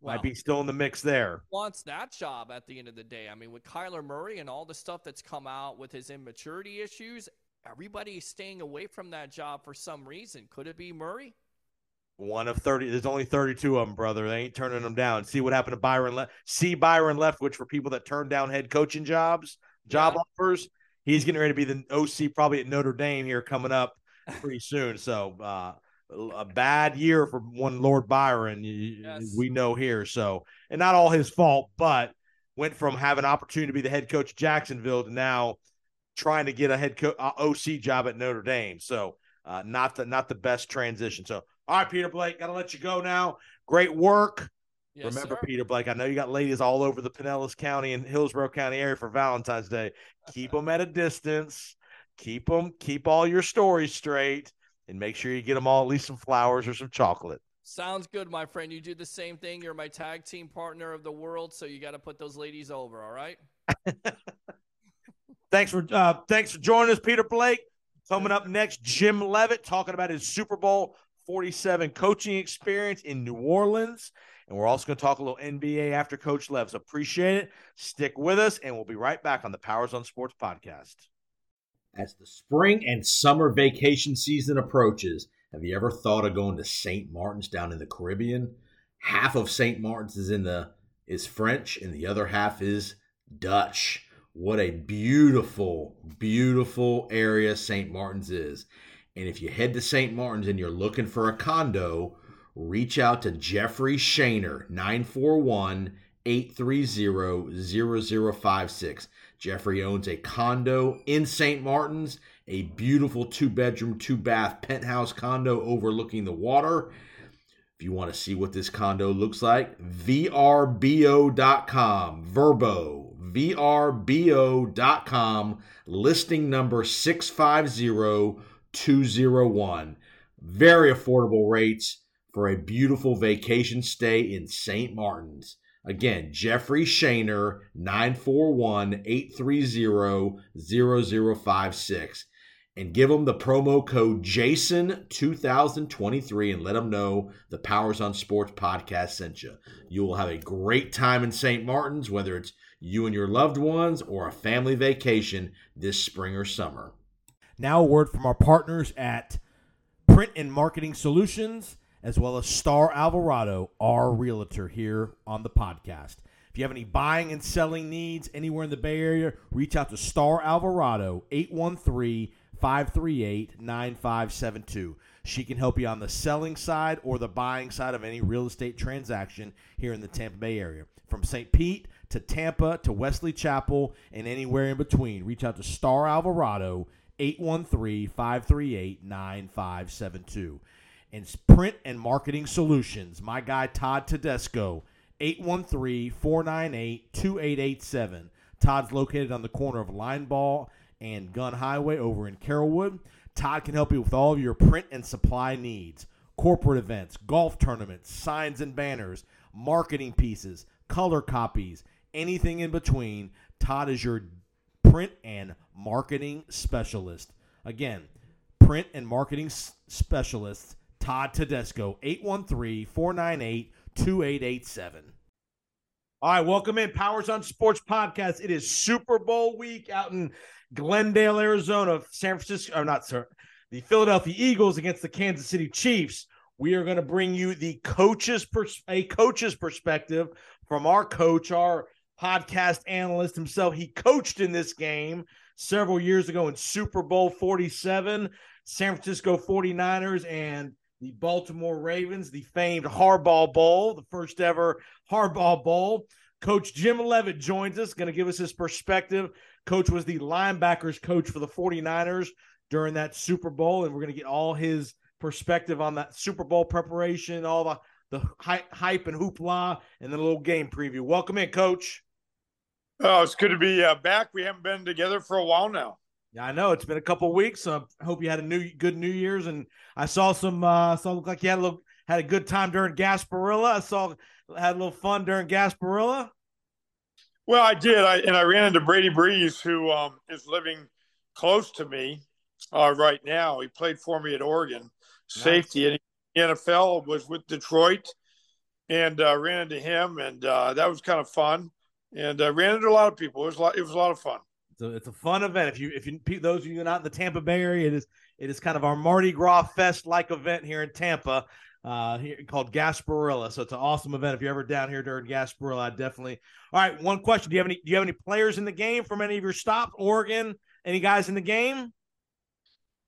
Might be still in the mix there. wants that job at the end of the day? I mean, with Kyler Murray and all the stuff that's come out with his immaturity issues, everybody is staying away from that job for some reason. Could it be Murray? One of 30. There's only 32 of them, brother. They ain't turning them down. See what happened to Byron left. See Byron Leftwich for people that turn down head coaching jobs, job offers. He's getting ready to be the OC probably at Notre Dame here coming up <laughs> pretty soon. So uh, a bad year for one Lord Byron. Yes. We know here. So and not all his fault, but went from having opportunity to be the head coach of Jacksonville to now trying to get a head co- uh, OC job at Notre Dame. So uh, not the not the best transition. So all right, Peter Blake, gotta let you go now. Great work. Yes, Remember, sir. Peter Blake, I know you got ladies all over the Pinellas County and Hillsborough County area for Valentine's Day. Keep them at a distance. Keep them, keep all your stories straight, and make sure you get them all at least some flowers or some chocolate. Sounds good, my friend. You do the same thing. You're my tag team partner of the world, so you got to put those ladies over. All right. <laughs> Thanks for uh, thanks for joining us, Peter Blake. Coming up next, Jim Leavitt talking about his Super Bowl 47 coaching experience in New Orleans. And we're also going to talk a little NBA after Coach Lev. So appreciate it. Stick with us, and we'll be right back on the Powers on Sports podcast. As the spring and summer vacation season approaches, have you ever thought of going to St. Martin's down in the Caribbean? Half of St. Martin's is in the is French, and the other half is Dutch. What a beautiful, beautiful area St. Martin's is. And if you head to St. Martin's and you're looking for a condo, reach out to Jeffrey Shaner, 941 830 0056. Jeffrey owns a condo in St. Martin's, a beautiful two bedroom, two bath penthouse condo overlooking the water. If you want to see what this condo looks like, vrbo.com, Verbo, vrbo.com, listing number 650201. Very affordable rates for a beautiful vacation stay in St. Martin's. Again, Jeffrey Shaner, 941 830 0056. And give them the promo code JASON2023 and let them know the Powers on Sports podcast sent you. You will have a great time in St. Martin's, whether it's you and your loved ones or a family vacation this spring or summer. Now, a word from our partners at Print and Marketing Solutions, as well as Star Alvarado, our realtor here on the podcast. If you have any buying and selling needs anywhere in the Bay Area, reach out to Star Alvarado, 813 538 9572. She can help you on the selling side or the buying side of any real estate transaction here in the Tampa Bay area. From St. Pete to Tampa to Wesley Chapel and anywhere in between, reach out to Star Alvarado, 813 538 9572. And Print and Marketing Solutions, my guy Todd Tedesco, 813 498 2887. Todd's located on the corner of Linebaugh and Gunn Highway over in Carrollwood. Todd can help you with all of your print and supply needs corporate events, golf tournaments, signs and banners, marketing pieces, color copies, anything in between. Todd is your print and marketing specialist. Again, print and marketing specialist, Todd Tedesco, 813 498 2887. All right, welcome in Powers on Sports Podcast. It is Super Bowl week out in Glendale, Arizona. San Francisco, or not, sir, the Philadelphia Eagles against the Kansas City Chiefs. We are going to bring you the coach's pers- a coach's perspective from our coach, our podcast analyst himself. He coached in this game several years ago in Super Bowl 47, San Francisco 49ers and the Baltimore Ravens, the famed Harbaugh Bowl, the first ever Harbaugh Bowl. Coach Jim Leavitt joins us, going to give us his perspective. Coach was the linebackers coach for the 49ers during that Super Bowl, and we're going to get all his perspective on that Super Bowl preparation, all the, the hy- hype and hoopla, and then a little game preview. Welcome in, Coach. Oh, it's good to be uh, back. We haven't been together for a while now. Yeah, I know it's been a couple weeks. So I hope you had a new good New Year's, and I saw some. Uh, saw look like you had a little had a good time during Gasparilla. I saw had a little fun during Gasparilla. Well, I did, I, and I ran into Brady Breeze, who um, is living close to me uh, right now. He played for me at Oregon, safety, and the NFL was with Detroit, and uh, ran into him, and uh, that was kind of fun. And uh, ran into a lot of people. It was a lot, it was a lot of fun. So it's a fun event. If you if you those of you not in the Tampa Bay area, it is it is kind of our Mardi Gras fest like event here in Tampa, uh, here called Gasparilla. So it's an awesome event. If you're ever down here during Gasparilla, I definitely. All right, one question: Do you have any Do you have any players in the game from any of your stops? Oregon? Any guys in the game?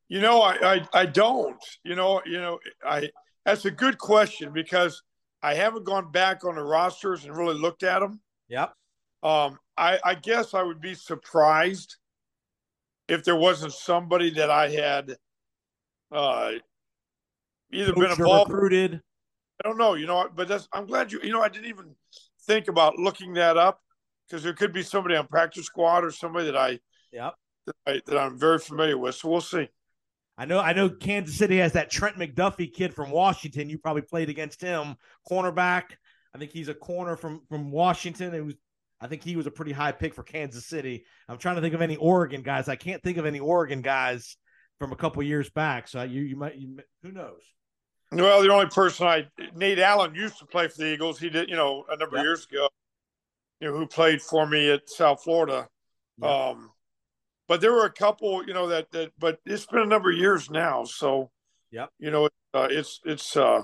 You know, I, I I don't. You know, you know, I that's a good question because I haven't gone back on the rosters and really looked at them. Yep. Um, I, I guess I would be surprised if there wasn't somebody that I had uh, either been Coach or involved. recruited. I don't know, you know, but that's I'm glad you you know I didn't even think about looking that up because there could be somebody on practice squad or somebody that I Yep. that, I, that I'm very familiar with. So we'll see. I know I know Kansas City has that Trent McDuffie kid from Washington. You probably played against him, cornerback. I think he's a corner from from Washington. It was I think he was a pretty high pick for Kansas City. I'm trying to think of any Oregon guys. I can't think of any Oregon guys from a couple years back. So you you might you, who knows? Well, the only person I Nate Allen used to play for the Eagles. He did, you know, a number Yep. of years ago. You know, who played for me at South Florida. Yep. Um, but there were a couple, you know, that that. But it's been a number of years now, so. Yep. You know, uh, it's it's uh,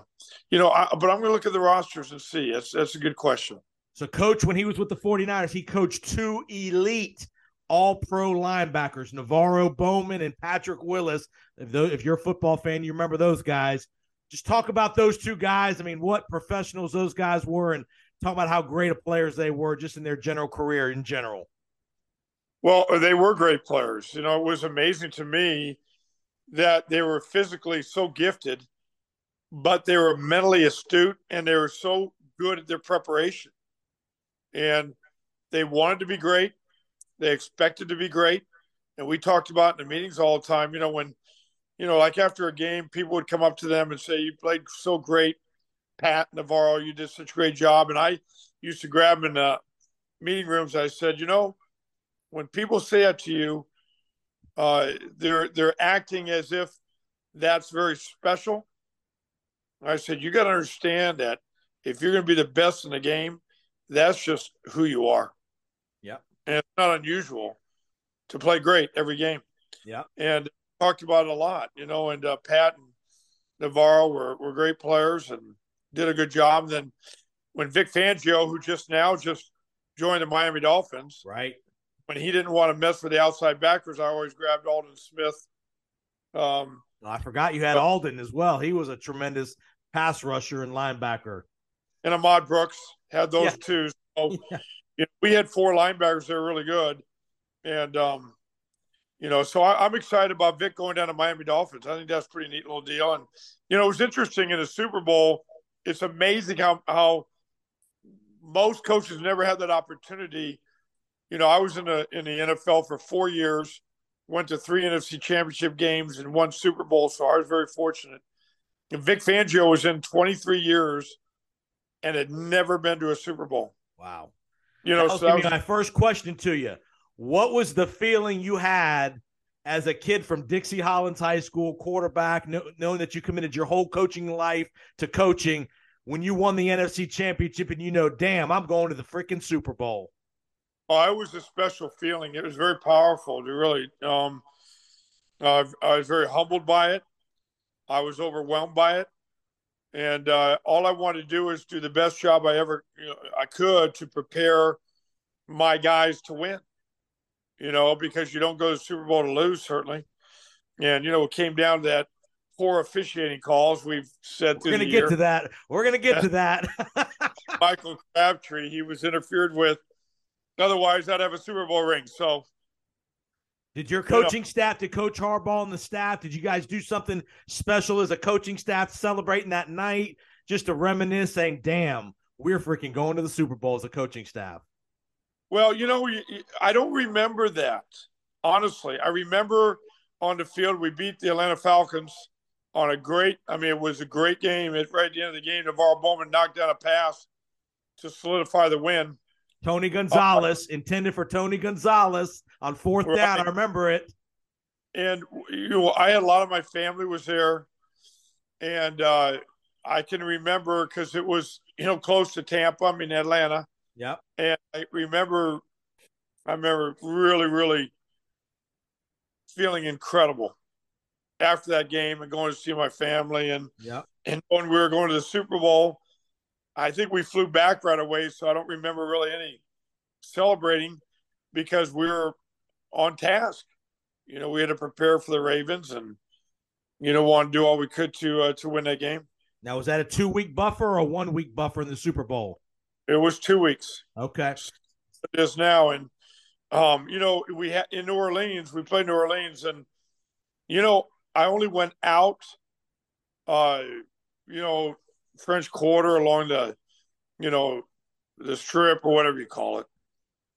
you know, I, but I'm going to look at the rosters and see. That's that's a good question. So coach when he was with the 49ers, he coached two elite all pro linebackers, NaVorro Bowman and Patrick Willis. If, if you're a football fan, you remember those guys. Just talk about those two guys. I mean, what professionals those guys were and talk about how great of players they were just in their general career in general. Well, they were great players. You know, it was amazing to me that they were physically so gifted, but they were mentally astute and they were so good at their preparation. And they wanted to be great. They expected to be great. And we talked about in the meetings all the time, you know, when, you know, like after a game, people would come up to them and say, You played so great, Pat NaVorro, you did such a great job. And I used to grab them in the meeting rooms. I said, You know, when people say that to you, uh, they're they're acting as if that's very special. I said, you got to understand that if you're going to be the best in the game, that's just who you are. Yeah. And it's not unusual to play great every game. Yeah. And talked about it a lot, you know, and uh, Pat and NaVorro were, were great players and did a good job. Then when Vic Fangio, who just now just joined the Miami Dolphins, Right. when he didn't want to mess with the outside backers, I always grabbed Aldon Smith. Um, I forgot you had Aldon as well. He was a tremendous pass rusher and linebacker. and Ahmad Brooks had those Yeah. two. So <laughs> Yeah. you know, we had four linebackers that were really good, and um, you know, so I, I'm excited about Vic going down to Miami Dolphins. I think that's a pretty neat little deal. And you know, it was interesting in the Super Bowl. It's amazing how how most coaches never had that opportunity. You know, I was in the in the NFL for four years, went to three NFC Championship games and one Super Bowl, so I was very fortunate. And Vic Fangio was in 23 years and had never been to a Super Bowl. Wow. You know, That'll so give me was, my first question to you. What was the feeling you had as a kid from Dixie Hollins High School, quarterback, kno- knowing that you committed your whole coaching life to coaching when you won the NFC championship and you know, damn, I'm going to the freaking Super Bowl? oh, it was a special feeling. It was very powerful to really. Um, uh, I was very humbled by it. I was overwhelmed by it, and uh, all I wanted to do is do the best job I ever you know, I could to prepare my guys to win. You know, because you don't go to the Super Bowl to lose, certainly. And you know, it came down to that poor officiating calls we've said We're going to get year. to that. We're going to get to <laughs> that. Michael Crabtree, he was interfered with. Otherwise, I'd have a Super Bowl ring. So Did your coaching staff, did Coach Harbaugh and the staff, did you guys do something special as a coaching staff celebrating that night just to reminisce, saying, damn, we're freaking going to the Super Bowl as a coaching staff? Well, you know, I don't remember that. Honestly, I remember on the field we beat the Atlanta Falcons on a great. I mean, it was a great game. At right at the end of the game, NaVorro Bowman knocked down a pass to solidify the win. Tony uh, Gonzalez, intended for Tony Gonzalez on fourth down. I remember it. And you know, I had a lot of my family was there, and uh, I can remember because it was you know close to Tampa. I mean Atlanta. Yeah. And I remember, I remember really, really feeling incredible after that game and going to see my family. And, yeah. and when we were going to the Super Bowl, I think we flew back right away. So I don't remember really any celebrating because we were on task. You know, we had to prepare for the Ravens and you know, want to do all we could to uh, to win that game. Now, was that a two week buffer or a one week buffer in the Super Bowl? It was two weeks. Okay. It is now, and um, you know, we had in New Orleans. We played New Orleans, and you know, I only went out, uh, you know, French Quarter along the, you know, the strip or whatever you call it.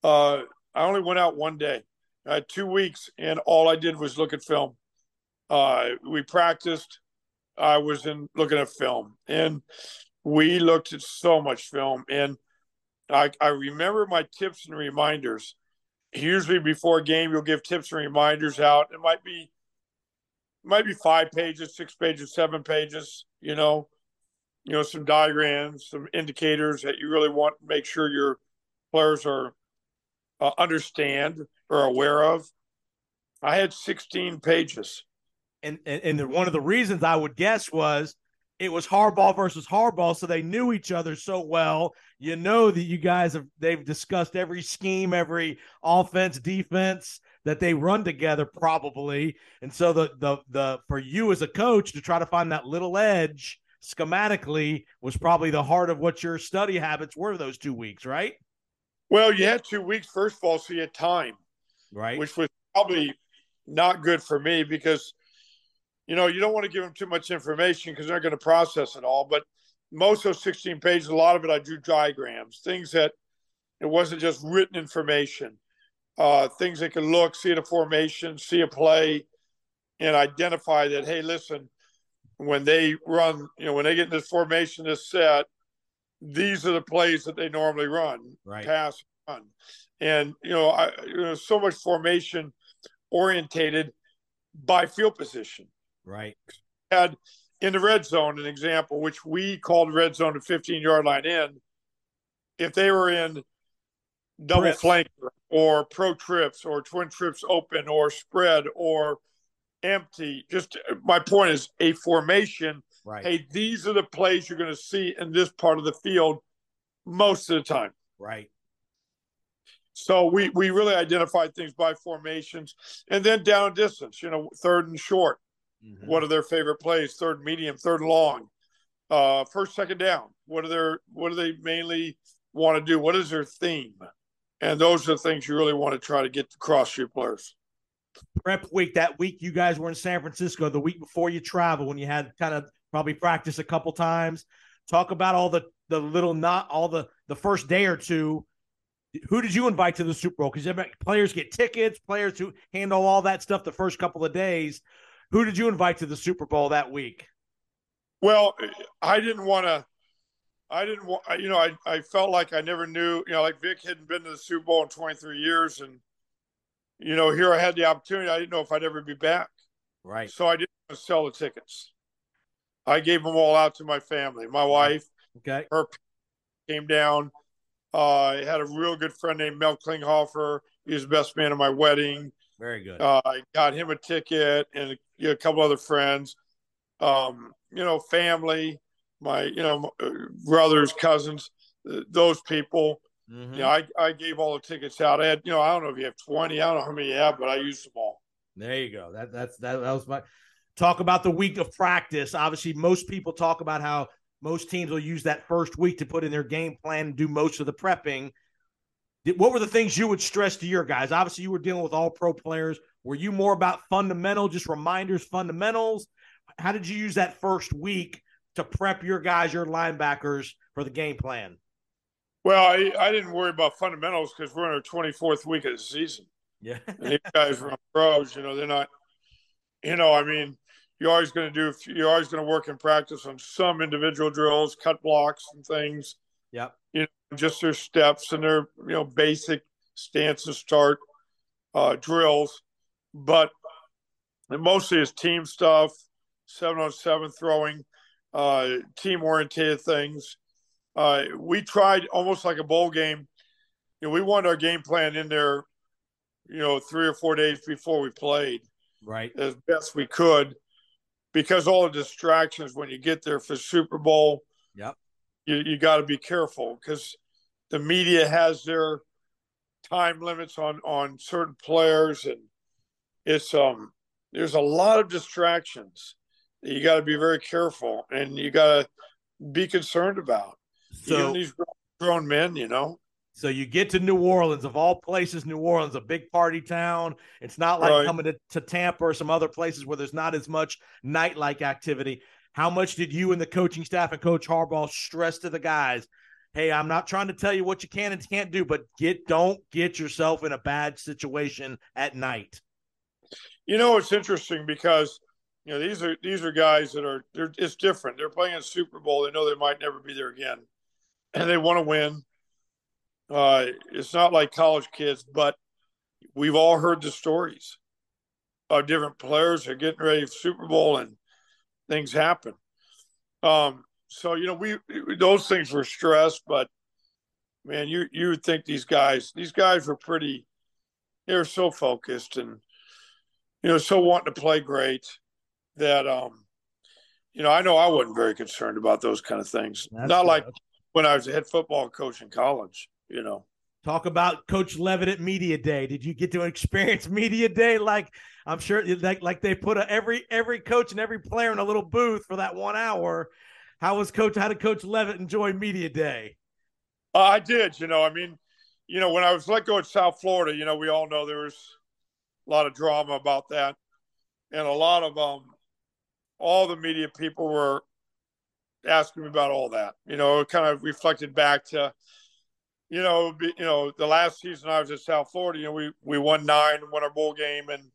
Uh, I only went out one day. Two weeks, and all I did was look at film. Uh, we practiced. I was in looking at film, and we looked at so much film. And I, I remember my tips and reminders. Usually before a game, you'll give tips and reminders out. It might be might be five pages, six pages, seven pages. You know, you know, some diagrams, some indicators that you really want to make sure your players are uh, understand or aware of. I had 16 pages. And, and and one of the reasons I would guess was it was Harbaugh versus Harbaugh, so they knew each other so well. You know that you guys have they've discussed every scheme, every offense, defense that they run together, probably. And so the the the for you as a coach to try to find that little edge schematically was probably the heart of what your study habits were those two weeks, right? Well, you had two weeks, first of all, so you had time. Right. Which was probably not good for me because, you know, you don't want to give them too much information because they're going to process it all. But most of those 16 pages, a lot of it I drew diagrams, things that it wasn't just written information, uh, things they could look, see the formation, see a play, and identify that, hey, listen, when they run, you know, when they get in this formation, this set, these are the plays that they normally run, right. pass, run. And, you know, I, you know, so much formation orientated by field position. Right. Had in the red zone an example, which we called red zone to 15 yard line in. If they were in double Trips. flank or pro trips or twin trips open or spread or empty, just my point is a formation. Right. Hey, these are the plays you're going to see in this part of the field most of the time. Right. So we we really identified things by formations, and then down distance. You know, third and short. Mhm. What are their favorite plays? Third and medium, third and long, uh, first second down. What are their What do they mainly want to do? What is their theme? And those are the things you really want to try to get across to your players. prep week that week you guys were in San Francisco the week before you travel when you had kind of probably practice a couple times talk about all the the little not all the the first day or two who did you invite to the Super Bowl because players get tickets players who handle all that stuff the first couple of days who did you invite to the Super Bowl that week Well, I didn't want to. I didn't want. You know, I I felt like I never knew. You know, like Vic hadn't been to the Super Bowl in 23 years, and you know, here I had the opportunity. I didn't know if I'd ever be back, right so I didn't want to sell the tickets. I gave them all out to my family. My wife okay Her came down. Uh, I had a real good friend named Mel Klinghoffer. He was the best man at my wedding. very good Uh, I got him a ticket and know, a couple other friends. Um, you know, family, my you know brothers, cousins, those people. Mhm. You know, I I gave all the tickets out. I had you know I don't know if you have twenty. I don't know how many you have, but I used them all. There you go. That that's that, that was my talk about the week of practice. Obviously, most people talk about how most teams will use that first week to put in their game plan and do most of the prepping. What were the things you would stress to your guys? Obviously, you were dealing with all pro players. Were you more about fundamental, just reminders, fundamentals? How did you use that first week to prep your guys, your linebackers for the game plan? Well, I, I didn't worry about fundamentals because we're in our twenty fourth week of the season. Yeah. and these guys are pros. You know, they're not. You know, I mean, you're always going to do. You're always going to work in practice on some individual drills, cut blocks, and things. Yep. You know, just their steps and their you know basic stance and start uh, drills, but mostly is team stuff, seven on seven throwing, uh, team oriented things. Uh, we tried almost like a bowl game. You know, we wanted our game plan in there you know, three or four days before we played Right. as best we could because all the distractions when you get there for Super Bowl, Yep. you, you got to be careful because the media has their time limits on on certain players and it's um there's a lot of distractions that you got to be very careful and you got to be concerned about. So Even these grown men, you know. So you get to New Orleans, of all places, New Orleans, a big party town. It's not like Right. coming to, to Tampa or some other places where there's not as much night-like activity. How much did you and the coaching staff and Coach Harbaugh stress to the guys? Hey, I'm not trying to tell you what you can and can't do, but get don't get yourself in a bad situation at night. You know, it's interesting because you know these are these are guys that are they're it's different. They're playing a Super Bowl. They know they might never be there again, and they want to win. Uh, it's not like college kids, but we've all heard the stories of different players are getting ready for Super Bowl and things happen. Um, so you know, we those things were stressed, but man, you you would think these guys these guys were pretty. They were so focused and you know so wanting to play great that um you know I know I wasn't very concerned about those kind of things. That's Not good. like when I was a head football coach in college. You know. Talk about Coach Leavitt at Media Day. Did you get to experience Media Day? Like I'm sure, like like they put a, every every coach and every player in a little booth for that one hour. How was Coach? How did Coach Leavitt enjoy Media Day? Uh, I did, you know. I mean, you know, when I was let go at South Florida, you know, we all know there was a lot of drama about that, and a lot of um, all the media people were asking me about all that. You know, it kind of reflected back to, you know, be, you know, the last season I was at South Florida. You know, we we won nine, won our bowl game, and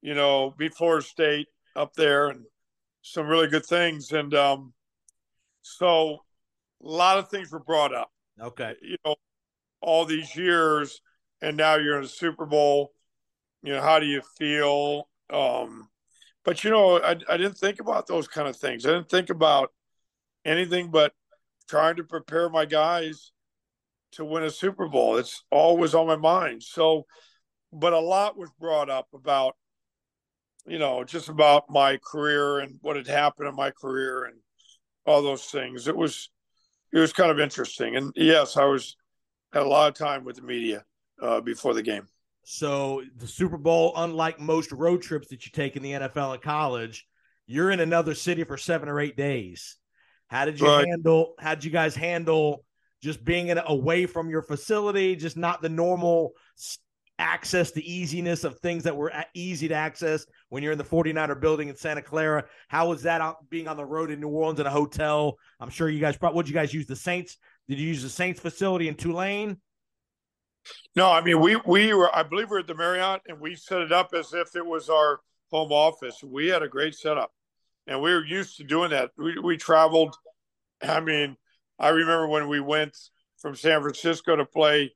you know, beat Florida State up there, and some really good things. And um, so, a lot of things were brought up Okay, you know, all these years, and now you're in a Super Bowl. You know, how do you feel? Um, but you know, I, I didn't think about those kind of things. I didn't think about anything but trying to prepare my guys to win a Super Bowl. It's always on my mind. So, but a lot was brought up about, you know, just about my career and what had happened in my career and all those things. It was, it was kind of interesting. And yes, I was had a lot of time with the media uh, before the game. so the Super Bowl, unlike most road trips that you take in the NFL and college, you're in another city for seven or eight days. How did you Right. handle? How did you guys handle just being in, away from your facility, just not the normal access, the easiness of things that were easy to access when you're in the 49er building in Santa Clara? How was that being on the road in New Orleans in a hotel? I'm sure you guys probably. Would you guys use the Saints? Did you use the Saints facility in Tulane? No, I mean we we were I believe we are at the Marriott and we set it up as if it was our home office. We had a great setup, and we were used to doing that. We we traveled. I mean, I remember when we went from San Francisco to play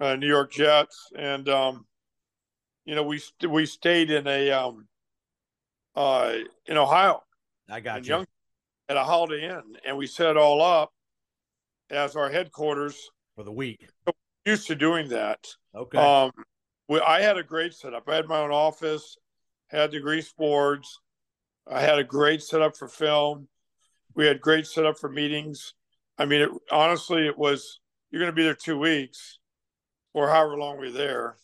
uh, New York Jets, and um, you know we st- we stayed in a um, uh, in Ohio. I got you. Young at a Holiday Inn, and we set it all up as our headquarters. for the week. Used to doing that. Okay. Um, we, I had a great setup. I had my own office, had the grease boards. I had a great setup for film. We had great setup for meetings. I mean, it, honestly, it was you're going to be there two weeks, or however long we're there.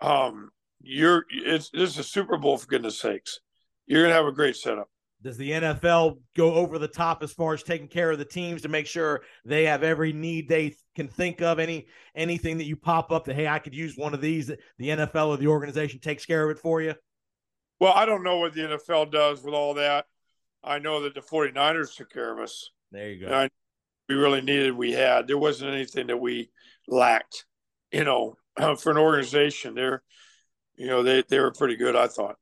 Um, you're it's this is a Super Bowl for goodness sakes. You're going to have a great setup. Does the NFL go over the top as far as taking care of the teams to make sure they have every need they can think of? Any anything that you pop up that hey, I could use one of these. The NFL or the organization takes care of it for you. Well, I don't know what the NFL does with all that. I know that the 49ers took care of us. There you go. I, we really needed, we had. There wasn't anything that we lacked, you know, <clears throat> for an organization. They're, you know, they, they were pretty good, I thought.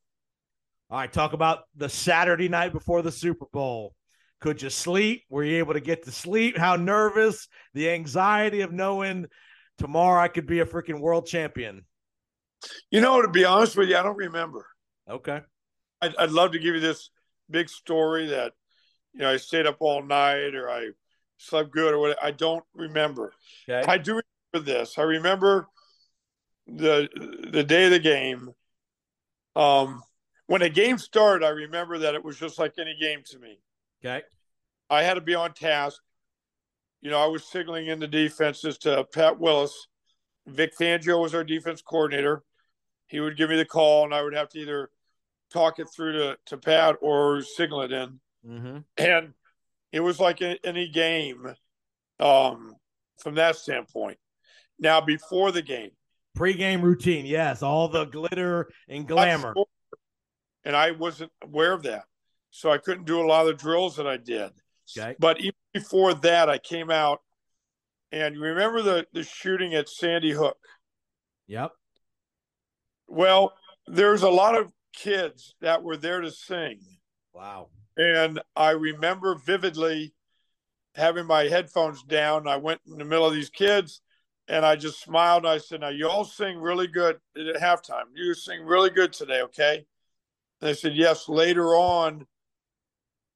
All right, talk about the Saturday night before the Super Bowl. Could you sleep? Were you able to get to sleep? How nervous? The anxiety of knowing tomorrow I could be a freaking world champion. You know, to be honest with you, I don't remember. Okay. I'd, I'd love to give you this big story that, you know, I stayed up all night or I slept good or what. I don't remember. Okay. I do remember this. I remember the the day of the game. Um, when the game started, I remember that it was just like any game to me. Okay. I had to be on task. You know, I was signaling in the defenses to Pat Willis. Vic Fangio was our defense coordinator. He would give me the call, and I would have to either talk it through to, to Pat or signal it in. Mm-hmm. And it was like a, any game um, from that standpoint. Now, before the game, Pre-game routine, yes, all the glitter and glamour. and I wasn't aware of that. So I couldn't do a lot of the drills that I did. Okay. But even before that, I came out and you remember the, the shooting at Sandy Hook? Yep. Well, there's a lot of kids that were there to sing. Wow. And I remember vividly having my headphones down. I went in the middle of these kids and I just smiled. I said, Now, you all sing really good at halftime. You sing really good today, okay? And they said, Yes. Later on,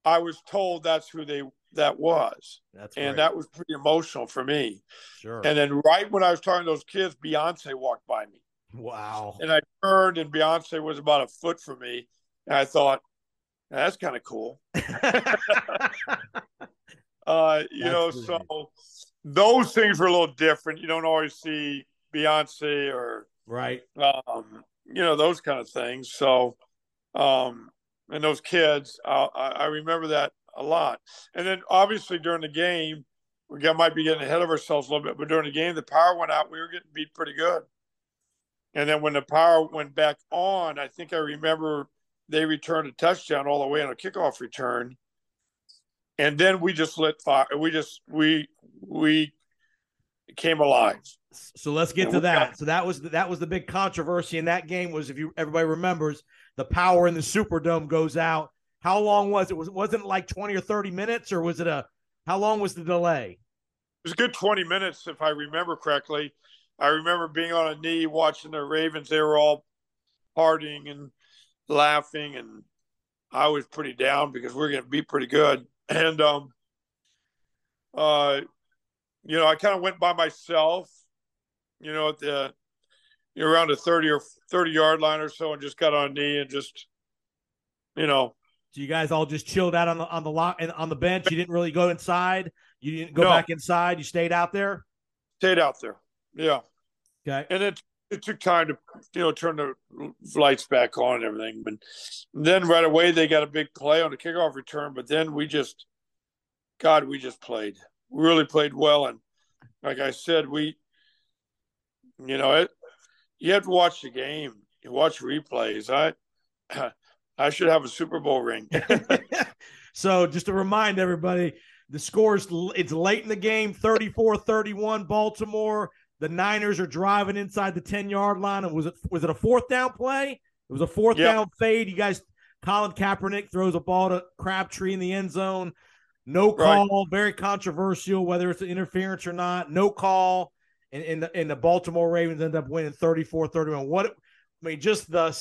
I was told that's who they that was. That's and great. that was pretty emotional for me. sure. And then right when I was talking to those kids, Beyonce walked by me. wow. And I turned and Beyonce was about a foot from me. And I thought, that's kind of cool. <laughs> <laughs> Uh, you That's know, so those things were a little different. You don't always see Beyonce or right. um, you know, those kind of things. So um and those kids, I, I remember that a lot. And then obviously during the game, we got, might be getting ahead of ourselves a little bit, but during the game, the power went out. We were getting beat pretty good. And then when the power went back on, I think I remember they returned a touchdown all the way on a kickoff return. And then we just lit fire. We just we we came alive. So let's get Yeah, to that. got- So that was the, that was the big controversy in that game was if you everybody remembers the power in the Superdome goes out. How long was it? Was wasn't it like twenty or thirty minutes, or was it a? How long was the delay? It was a good 20 minutes, if I remember correctly. I remember being on a knee watching the Ravens. They were all partying and laughing, and I was pretty down because we are going to be pretty good. <laughs> And, um, uh, you know, I kind of went by myself, you know, at the, you know, around the 30 or 30 yard line or so and just got on a knee and just, you know, So you guys all just chilled out on the on the lock and on the bench. You didn't really go inside. You didn't go No. back inside. You stayed out there. stayed out there. Yeah. Okay. and it it took time to you know turn the lights back on and everything but then right away they got a big play on the kickoff return but then we just god we just played we really played well and like i said we you know it you have to watch the game you watch replays i <clears throat> i should have a super bowl ring <laughs> so just to remind everybody, the scores it's late in the game, 34-31 Baltimore. The Niners are driving inside the 10-yard line. And was it was it a fourth down play? It was a fourth Yeah. down fade. You guys Colin Kaepernick throws a ball to Crabtree in the end zone. No Right. call, very controversial, whether it's an interference or not. No call. And, and, the, and the Baltimore Ravens end up winning 34-31. What I mean, just the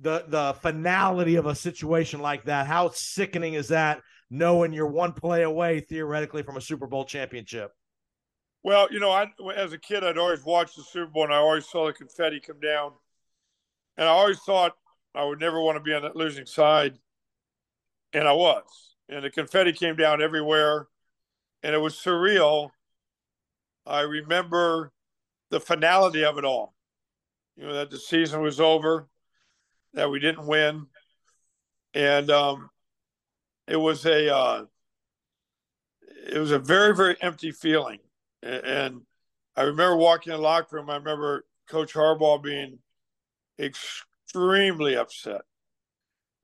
the the finality of a situation like that. How sickening is that? Knowing you're one play away theoretically from a Super Bowl championship. Well, you know, I as a kid, I'd always watched the Super Bowl, and I always saw the confetti come down, and I always thought I would never want to be on that losing side, and I was. And the confetti came down everywhere, and it was surreal. I remember the finality of it all. You know that the season was over, that we didn't win, and um, it was a uh, it was a very very empty feeling. And I remember walking in the locker room. I remember Coach Harbaugh being extremely upset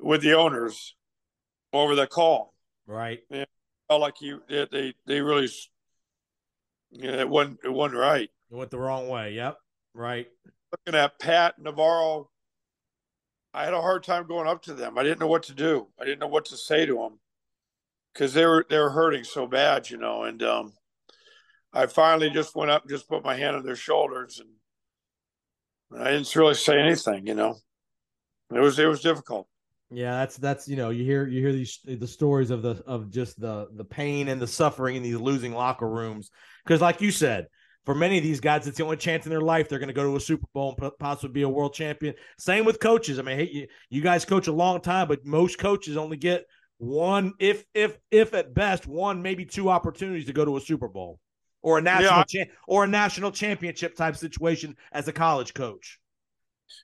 with the owners over the call. Right. Felt like they they, they really, you know, it wasn't it wasn't right. It went the wrong way. Yep. Right. Looking at Pat NaVorro, I had a hard time going up to them. I didn't know what to do. I didn't know what to say to them because they were they were hurting so bad, you know. And um, I finally just went up and just put my hand on their shoulders, and I didn't really say anything, you know. It was it was difficult. Yeah, that's that's you know you hear you hear these the stories of the of just the the pain and the suffering in these losing locker rooms because like you said for many of these guys it's the only chance in their life they're going to go to a Super Bowl and possibly be a world champion. Same with coaches. I mean, hey, you, you guys coach a long time, but most coaches only get one if if if at best one maybe two opportunities to go to a Super Bowl or a national Yeah. cha- or a national championship type situation as a college coach.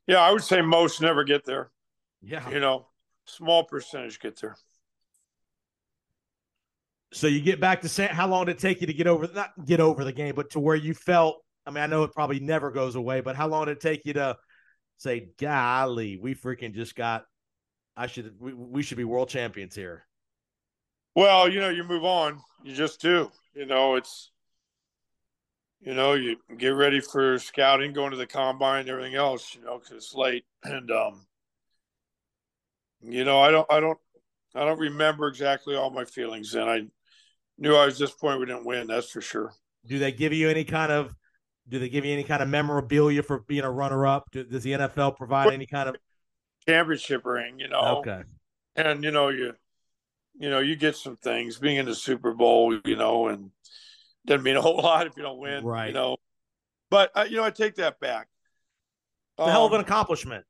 Yeah, I would say most never get there. Yeah. You know, small percentage get there. So you get back to San. How long did it take you to get over not get over the game, but to where you felt? I mean, I know it probably never goes away, but how long did it take you to say, "Golly, we freaking just got. I should we, we should be world champions here." Well, you know, you move on. You just do. You know, it's you know, you get ready for scouting, going to the combine, and everything else. You know, because it's late, <clears throat> and um, you know, I don't, I don't, I don't remember exactly all my feelings, and I knew I was disappointed we didn't win. That's for sure. Do they give you any kind of? Do they give you any kind of memorabilia for being a runner-up? Do, does the NFL provide any kind of championship ring? You know. Okay. And you know you, you know you get some things being in the Super Bowl. You know, and doesn't mean a whole lot if you don't win. Right. You know, but uh, you know I take that back. It's a hell of an Um, accomplishment.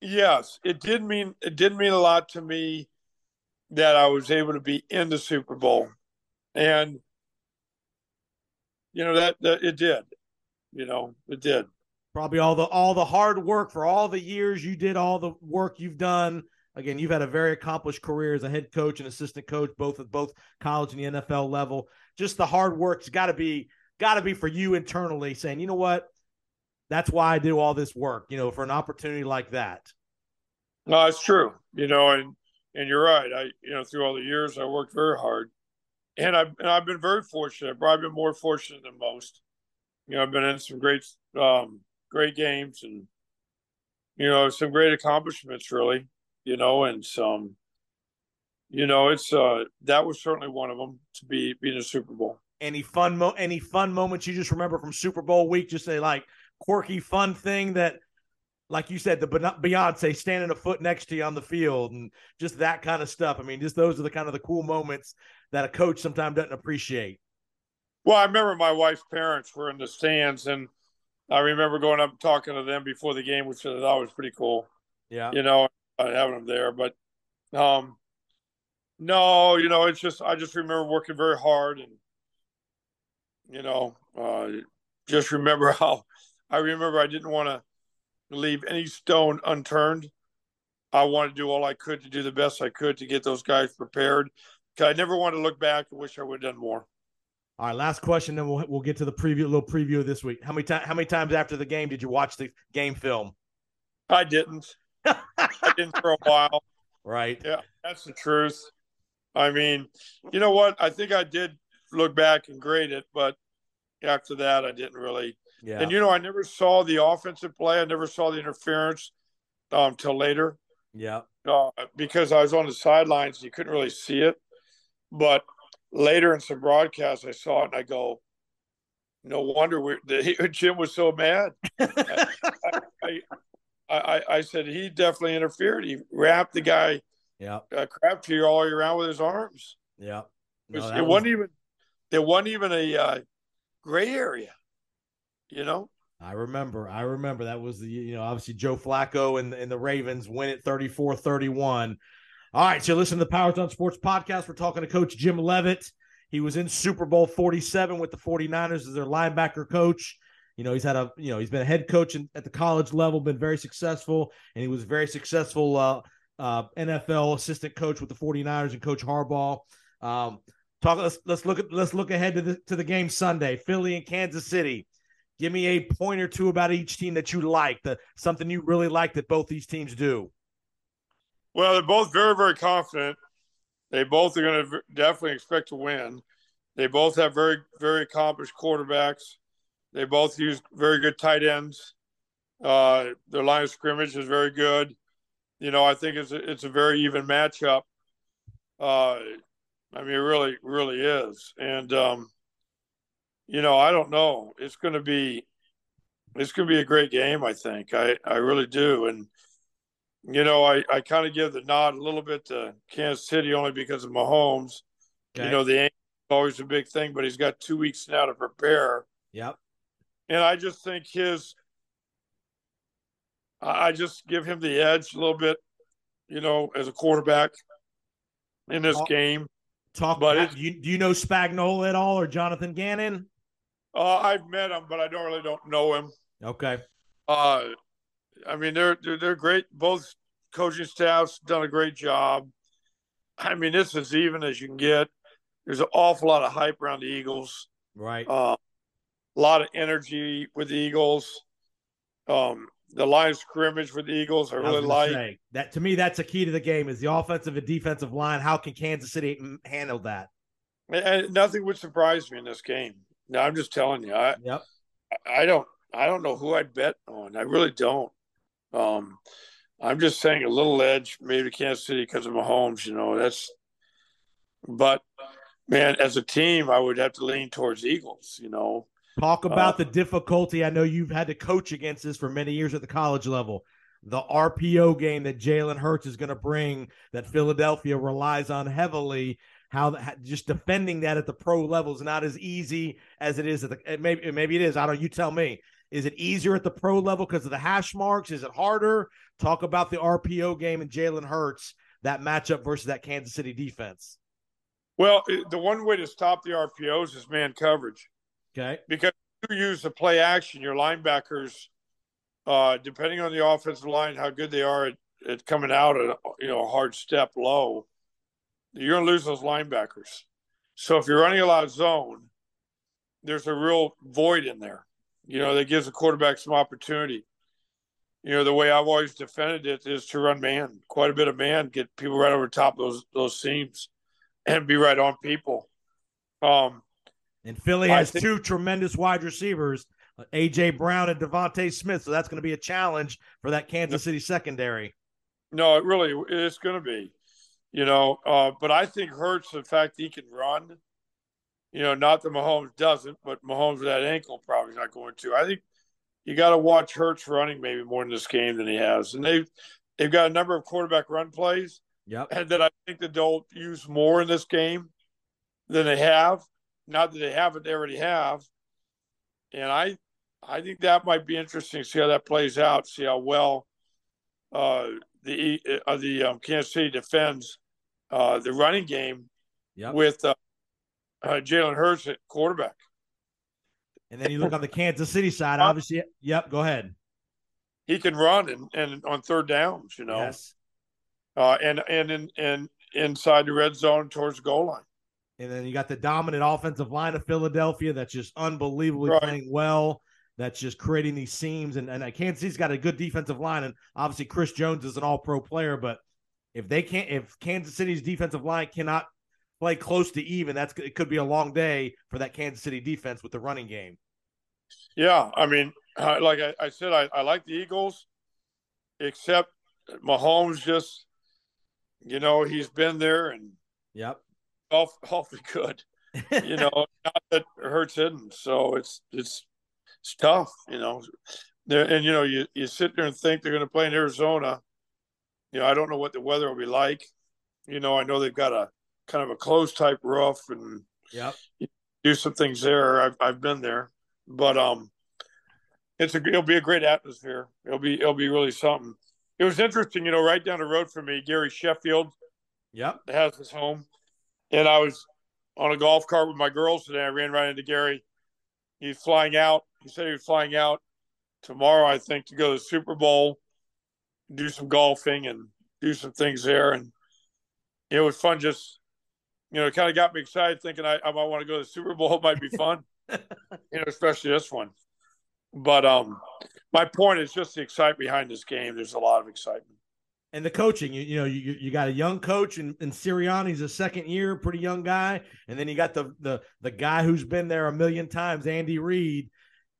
Yes, it did mean it did mean a lot to me that I was able to be in the Super Bowl, and you know that, that it did. You know, it did. Probably all the all the hard work for all the years you did, all the work you've done. Again, you've had a very accomplished career as a head coach and assistant coach, both at both college and the NFL level. Just the hard work's got to be got to be for you internally, saying, you know what, that's why I do all this work. You know, for an opportunity like that. No, it's true. You know, and and you're right. I you know through all the years I worked very hard, and I've and I've been very fortunate. I've been more fortunate than most. You know, I've been in some great um, great games and you know some great accomplishments really. You know, and some. You know, it's uh that was certainly one of them to be being a Super Bowl. Any fun mo any fun moments you just remember from Super Bowl week? Just say like quirky fun thing that like you said, the Be- Beyonce standing a foot next to you on the field and just that kind of stuff. I mean, just those are the kind of the cool moments that a coach sometimes doesn't appreciate. Well, I remember my wife's parents were in the stands, and I remember going up and talking to them before the game, which I thought was pretty cool. Yeah. You know, uh, having them there, but um, no, you know, it's just I just remember working very hard, and you know, uh, just remember <laughs> how I remember I didn't want to leave any stone unturned. I wanted to do all I could to do the best I could to get those guys prepared. 'Cause I never wanted to look back and wish I would have done more. All right, last question, then we'll we'll get to the preview, a little preview of this week. How many times? How many times after the game did you watch the game film? I didn't. <laughs> I didn't for a while. Right. Yeah, that's the truth. I mean, you know what? I think I did look back and grade it, but after that, I didn't really. Yeah. And you know, I never saw the offensive play. I never saw the interference um, till later yeah. uh, because I was on the sidelines. You couldn't really see it, but later in some broadcasts, I saw it and I go, "No wonder we the, <laughs> Jim was so mad." <laughs> I, I, I, I said he definitely interfered. He wrapped the guy Yeah. uh, Crabtree all the way around with his arms. Yeah. It, was, No, it was- wasn't even there wasn't even a uh, gray area. You know, I remember. I remember that was the you know obviously Joe Flacco and and the Ravens win it 34-31. All right, so listen to the Powers on Sports podcast. We're talking to Coach Jim Leavitt. He was in Super Bowl 47 with the 49ers as their linebacker coach. You know, he's had a you know, he's been a head coach in, at the college level, been very successful, and he was very successful uh, uh, NFL assistant coach with the 49ers and Coach Harbaugh. Um, talk let's let's look at let's look ahead to the to the game Sunday, Philly and Kansas City. Give me a point or two about each team that you like, the something you really like that both these teams do. well, they're both very very confident. They both are going to definitely expect to win. They both have very very accomplished quarterbacks. They both use very good tight ends. Uh, their line of scrimmage is very good. You know, I think it's a, it's a very even matchup. Uh, I mean, it really, really is. And, um, you know, I don't know. It's going to be, it's going to be a great game. I think. I, I really do. And, you know, I, I kind of give the nod a little bit to Kansas City only because of Mahomes. Okay. You know, the always a big thing, but he's got two weeks now to prepare. Yep. And I just think his, I just give him the edge a little bit, you know, as a quarterback in this Oh. game. Talk. But do you do you know Spagnuolo at all or Jonathan Gannon? Uh, I've met him, but I don't really don't know him. Okay. Uh, I mean, they're, they're they're great. Both coaching staff's done a great job. I mean, this is even as you can get. There's an awful lot of hype around the Eagles. Right. Uh, a lot of energy with the Eagles. Um, the line of scrimmage with the Eagles, I I really like. say, that to me, that's a key to the game is the offensive and defensive line. How can Kansas City handle that? And- and nothing would surprise me in this game. No, I'm just telling you. I, Yep. I don't I don't know who I'd bet on. I really don't. Um, I'm just saying a little edge, maybe Kansas City because of Mahomes. You know that's. But man, as a team, I would have to lean towards Eagles. You know, Talk about Uh, the difficulty. I know you've had to coach against this for many years at the college level. The RPO game that Jalen Hurts is going to bring, that Philadelphia relies on heavily. How just defending that at the pro level is not as easy as it is at the. It maybe maybe it is. I don't. You tell me. Is it easier at the pro level because of the hash marks? Is it harder? Talk about the RPO game and Jalen Hurts that matchup versus that Kansas City defense. well, the one way to stop the RPOs is man coverage. Okay. because you use the play action, your linebackers, uh, depending on the offensive line, how good they are at, at coming out at you know a hard step low, you're gonna lose those linebackers. So if you're running a lot of zone, there's a real void in there. You know, that gives the quarterback some opportunity. You know, the way I've always defended it is to run man, quite a bit of man, get people right over top those those seams, and be right on people. Um, And Philly has think- two tremendous wide receivers, AJ Brown and DeVonta Smith. So that's going to be a challenge for that Kansas City secondary. No, it really it's going to be, you know. Uh, but I think Hurts the fact he can run. You know, not that Mahomes doesn't, but Mahomes with that ankle probably not going to. I think you got to watch Hurts running maybe more in this game than he has, and they've they've got a number of quarterback run plays Yep. and that I think that they'll use more in this game than they have. Not that they haven't, they already have. And I I think that might be interesting to see how that plays out, see how well uh, the uh, the um, Kansas City defends uh, the running game Yep. with uh, uh, Jalen Hurts at quarterback. And then you look on the Kansas City side, obviously. Yep. Go ahead. He can run and, and on third downs, you know, Yes. uh, and and in and inside the red zone towards the goal line. And then you got the dominant offensive line of Philadelphia that's just unbelievably Right. playing well. That's just creating these seams. And, and uh, Kansas City's got a good defensive line. And obviously, Chris Jones is an all pro player. But if they can't, if Kansas City's defensive line cannot play close to even, that's it could be a long day for that Kansas City defense with the running game. Yeah, I mean, like I, I said, I, I like the Eagles, except Mahomes just, you know, he's been there and Yep. Awful, <laughs> awfully good. You know, not that it hurts him. So it's it's it's tough. You know, there and you know you you sit there and think they're going to play in Arizona. You know, I don't know what the weather will be like. You know, I know they've got a kind of a closed type roof and Yep. do some things there. I've I've been there, but um, it's a it'll be a great atmosphere. It'll be it'll be really something. It was interesting, you know, right down the road from me, Gary Sheffield Yep. has his home, and I was on a golf cart with my girls today. I ran right into Gary. He's flying out. He said he was flying out tomorrow, I think, to go to the Super Bowl, do some golfing, and do some things there. And it was fun. Just you know, it kind of got me excited, thinking I, I might want to go to the Super Bowl. It might be fun, <laughs> you know, especially this one. But um, my point is just the excitement behind this game. There's a lot of excitement. And the coaching. You, you know, you you got a young coach and, and Sirianni's a second year, pretty young guy, and then you got the the the guy who's been there a million times, Andy Reid.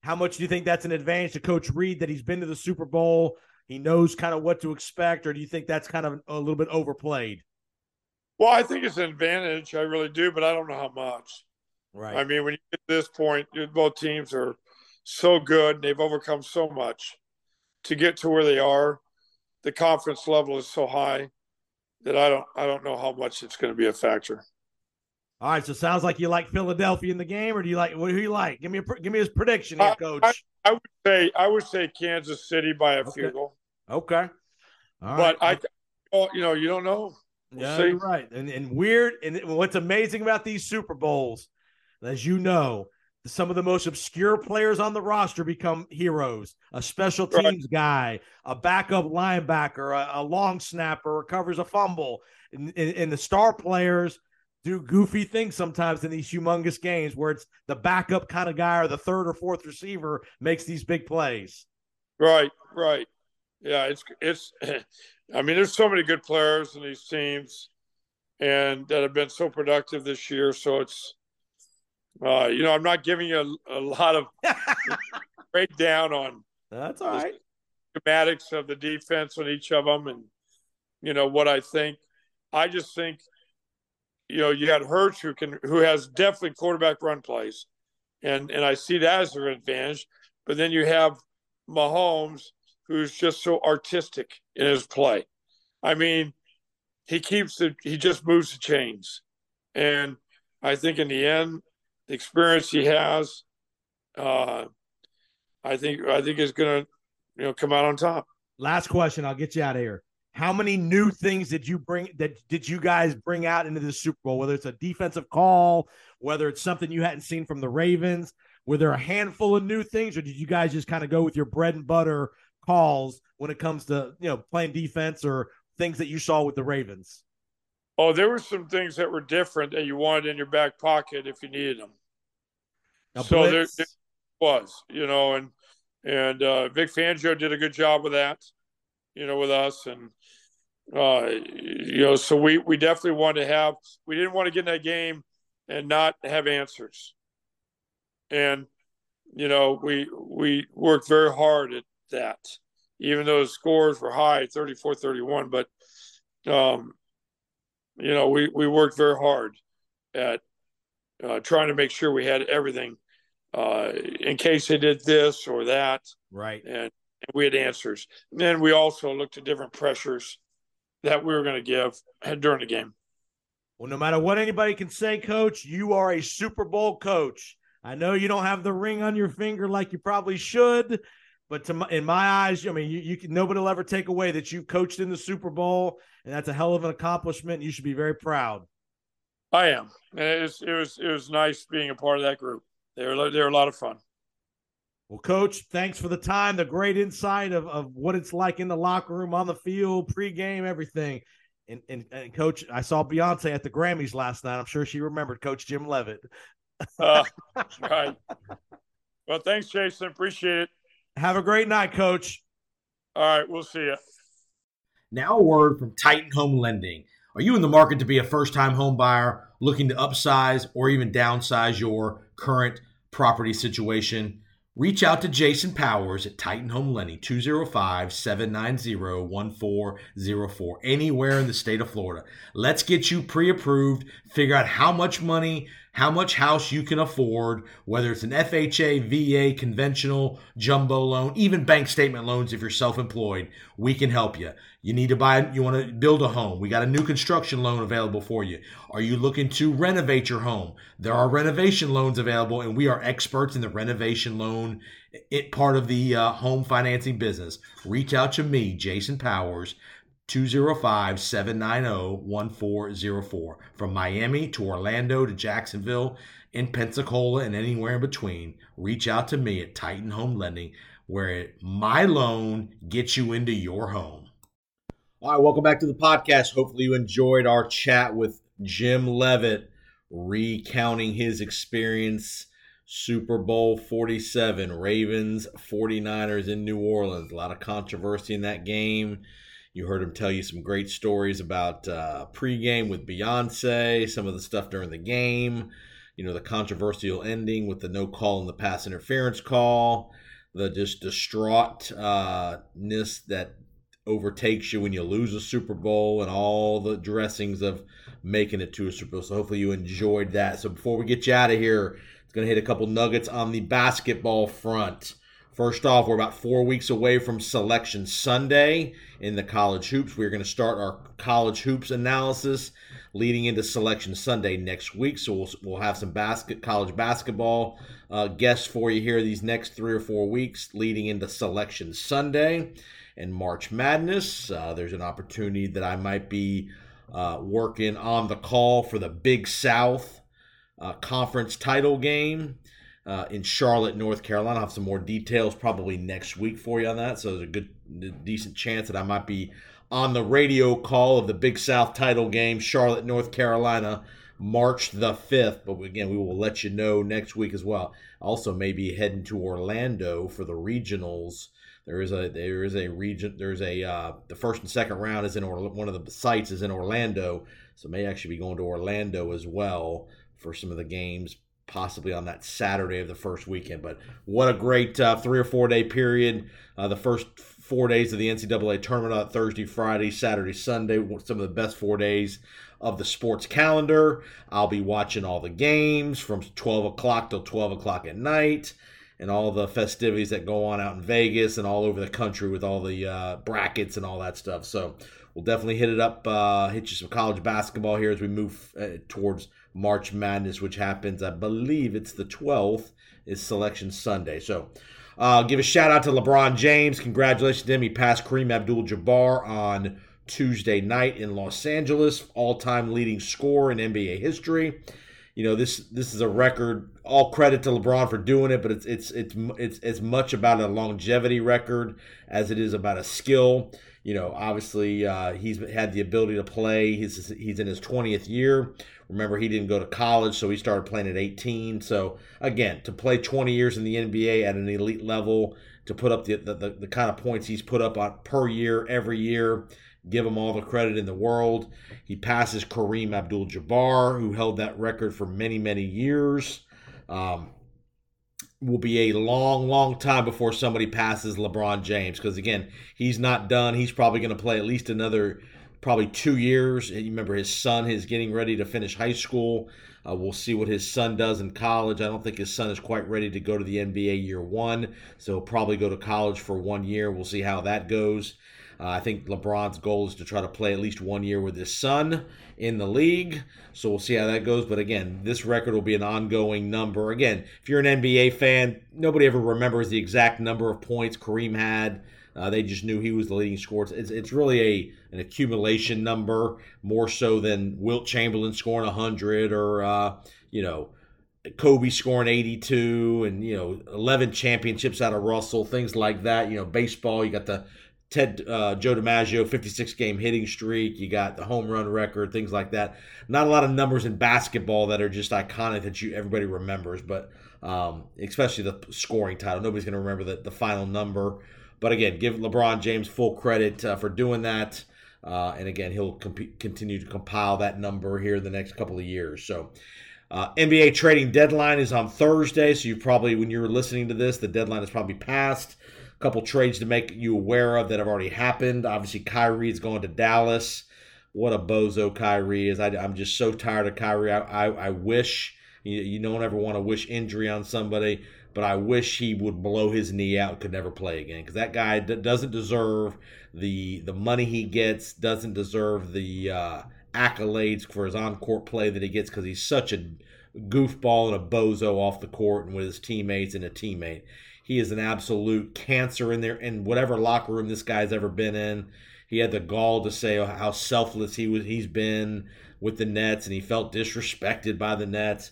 How much do you think that's an advantage to Coach Reid that he's been to the Super Bowl? He knows kind of what to expect, or do you think that's kind of a little bit overplayed? Well, I think it's an advantage. I really do, but I don't know how much. Right. I mean, when you get to this point, both teams are so good. And they've overcome so much to get to where they are. The conference level is so high that I don't I don't know how much it's going to be a factor. All right. So sounds like you like Philadelphia in the game, or do you like what do you like? Give me a give me his prediction here, Coach. I would say I would say Kansas City by a Okay. field goal, okay. All but right. I, oh, you know, you don't know. We'll Yeah, see. you're right. And and weird. And what's amazing about these Super Bowls, as you know, some of the most obscure players on the roster become heroes. A special Right. teams guy, a backup linebacker, a, a long snapper recovers a fumble, and, and, and the star players do goofy things sometimes in these humongous games where it's the backup kind of guy or the third or fourth receiver makes these big plays. Right, right. Yeah, it's it's. <laughs> I mean, there's so many good players in these teams, and that have been so productive this year. So it's, uh, you know, I'm not giving you a, a lot of <laughs> breakdown on That's all right. schematics of the defense on each of them, and you know what I think. I just think, you know, you got Hurts who can who has definitely quarterback run plays, and and I see that as an advantage. But then you have Mahomes, who's just so artistic in his play. I mean, he keeps the he just moves the chains, and I think in the end, the experience he has, uh, I think I think is going to you know come out on top. Last question, I'll get you out of here. How many new things did you bring that did you guys bring out into the Super Bowl? Whether it's a defensive call, whether it's something you hadn't seen from the Ravens, were there a handful of new things, or did you guys just kind of go with your bread and butter calls when it comes to you know playing defense or things that you saw with the Ravens? Oh, there were some things that were different that you wanted in your back pocket if you needed them. So there- there- Was you know, and and uh, Vic Fangio did a good job with that, you know, with us, and uh, you know, so we we definitely wanted to have. We didn't want to get in that game and not have answers, and you know, we we worked very hard at that, even though the scores were high, 34-31, but um, you know, we we worked very hard at uh, trying to make sure we had everything uh, in case they did this or that, right. and, and we had answers. And then we also looked at different pressures that we were going to give during the game. Well, no matter what anybody can say, coach, you are a Super Bowl coach. I know you don't have the ring on your finger like you probably should, but to my, in my eyes, I mean, you, you can nobody will ever take away that you've coached in the Super Bowl, and that's a hell of an accomplishment. You should be very proud. I am, and it was it was it was nice being a part of that group. They were they were a lot of fun. Well, coach, thanks for the time, the great insight of, of what it's like in the locker room, on the field, pregame, everything. And, and, and coach, I saw Beyonce at the Grammys last night. I'm sure she remembered Coach Jim Leavitt. Uh, <laughs> right. Well, thanks, Jason. Appreciate it. Have a great night, coach. All right, we'll see you. Now, a word from Titan Home Lending. Are you in the market to be a first time home buyer looking to upsize or even downsize your current property situation? Reach out to Jason Powers at Titan Home Lending, 205 790 1404, anywhere in the state of Florida. Let's get you pre approved, figure out how much money, how much house you can afford, whether it's an FHA, VA, conventional, jumbo loan, even bank statement loans if you're self employed. We can help you. You need to buy, you want to build a home. We got a new construction loan available for you. Are you looking to renovate your home? There are renovation loans available, and we are experts in the renovation loan it part of the uh, home financing business. Reach out to me, Jason Powers, 205 790 1404. From Miami to Orlando to Jacksonville, in Pensacola, and anywhere in between, reach out to me at Titan Home Lending, where my loan gets you into your home. All right, welcome back to the podcast. Hopefully, you enjoyed our chat with Jim Leavitt, recounting his experience. Super Bowl 47, Ravens 49ers in New Orleans. A lot of controversy in that game. You heard him tell you some great stories about uh, pregame with Beyonce, some of the stuff during the game, you know, the controversial ending with the no call and the pass interference call, the just distraughtness that overtakes you when you lose a Super Bowl and all the dressings of making it to a Super Bowl. So hopefully you enjoyed that. So before we get you out of here, it's going to hit a couple nuggets on the basketball front. First off, we're about four weeks away from Selection Sunday in the college hoops. We're going to start our college hoops analysis leading into Selection Sunday next week. So we'll, we'll have some basket college basketball uh, guests for you here these next three or four weeks leading into Selection Sunday and March Madness. Uh, there's an opportunity that I might be uh, working on the call for the Big South uh, conference title game. Uh, in Charlotte, North Carolina. I'll have some more details probably next week for you on that. So there's a good, decent chance that I might be on the radio call of the Big South title game, Charlotte, North Carolina, March the 5th. But again, we will let you know next week as well. Also, maybe heading to Orlando for the regionals. There is a there is a region there's a uh, the first and second round is in or one of the sites is in Orlando, so may actually be going to Orlando as well for some of the games possibly on that Saturday of the first weekend. But what a great uh, three or four day period. Uh, the first four days of the NCAA tournament on Thursday, Friday, Saturday, Sunday, some of the best four days of the sports calendar. I'll be watching all the games from 12 o'clock till 12 o'clock at night and all the festivities that go on out in Vegas and all over the country with all the uh, brackets and all that stuff. So we'll definitely hit it up, uh, hit you some college basketball here as we move uh, towards March Madness, which happens, I believe it's the 12th, is Selection Sunday. So uh, give a shout out to LeBron James. Congratulations to him. He passed Kareem Abdul Jabbar on Tuesday night in Los Angeles, all time leading scorer in NBA history. You know this this is a record. All credit to LeBron for doing it, but it's it's it's it's as much about a longevity record as it is about a skill. You know, obviously uh, he's had the ability to play. He's he's in his twentieth year. Remember, he didn't go to college, so he started playing at 18. So, again, to play 20 years in the NBA at an elite level, to put up the, the, the, the kind of points he's put up per year, every year, give him all the credit in the world. He passes Kareem Abdul Jabbar, who held that record for many, many years. Um, will be a long, long time before somebody passes LeBron James because, again, he's not done. He's probably going to play at least another probably two years. You remember his son is getting ready to finish high school. Uh, we'll see what his son does in college. I don't think his son is quite ready to go to the NBA year one, so he'll probably go to college for one year. We'll see how that goes. Uh, I think LeBron's goal is to try to play at least one year with his son in the league. So we'll see how that goes. But again, this record will be an ongoing number. Again, if you're an NBA fan, nobody ever remembers the exact number of points Kareem had. Uh, they just knew he was the leading scorer. It's, it's really a an accumulation number more so than Wilt Chamberlain scoring 100 or uh, you know Kobe scoring 82 and you know 11 championships out of Russell, things like that. You know, baseball, you got the Ted uh, Joe DiMaggio 56 game hitting streak. You got the home run record, things like that. Not a lot of numbers in basketball that are just iconic that you everybody remembers, but um, especially the scoring title. Nobody's going to remember the, the final number. But again, give LeBron James full credit uh, for doing that. Uh, and again, he'll comp- continue to compile that number here the next couple of years. So, uh, NBA trading deadline is on Thursday. So, you probably, when you're listening to this, the deadline is probably passed. A couple trades to make you aware of that have already happened. Obviously, Kyrie is going to Dallas. What a bozo Kyrie is. I, am just so tired of Kyrie. I, I, I wish, you, you don't ever want to wish injury on somebody, but I wish he would blow his knee out, could never play again, because that guy d- doesn't deserve the the money he gets, doesn't deserve the uh, accolades for his on court play that he gets, because he's such a goofball and a bozo off the court and with his teammates and a teammate. He is an absolute cancer in there in whatever locker room this guy's ever been in. He had the gall to say how selfless he was. He's been with the Nets, and he felt disrespected by the Nets.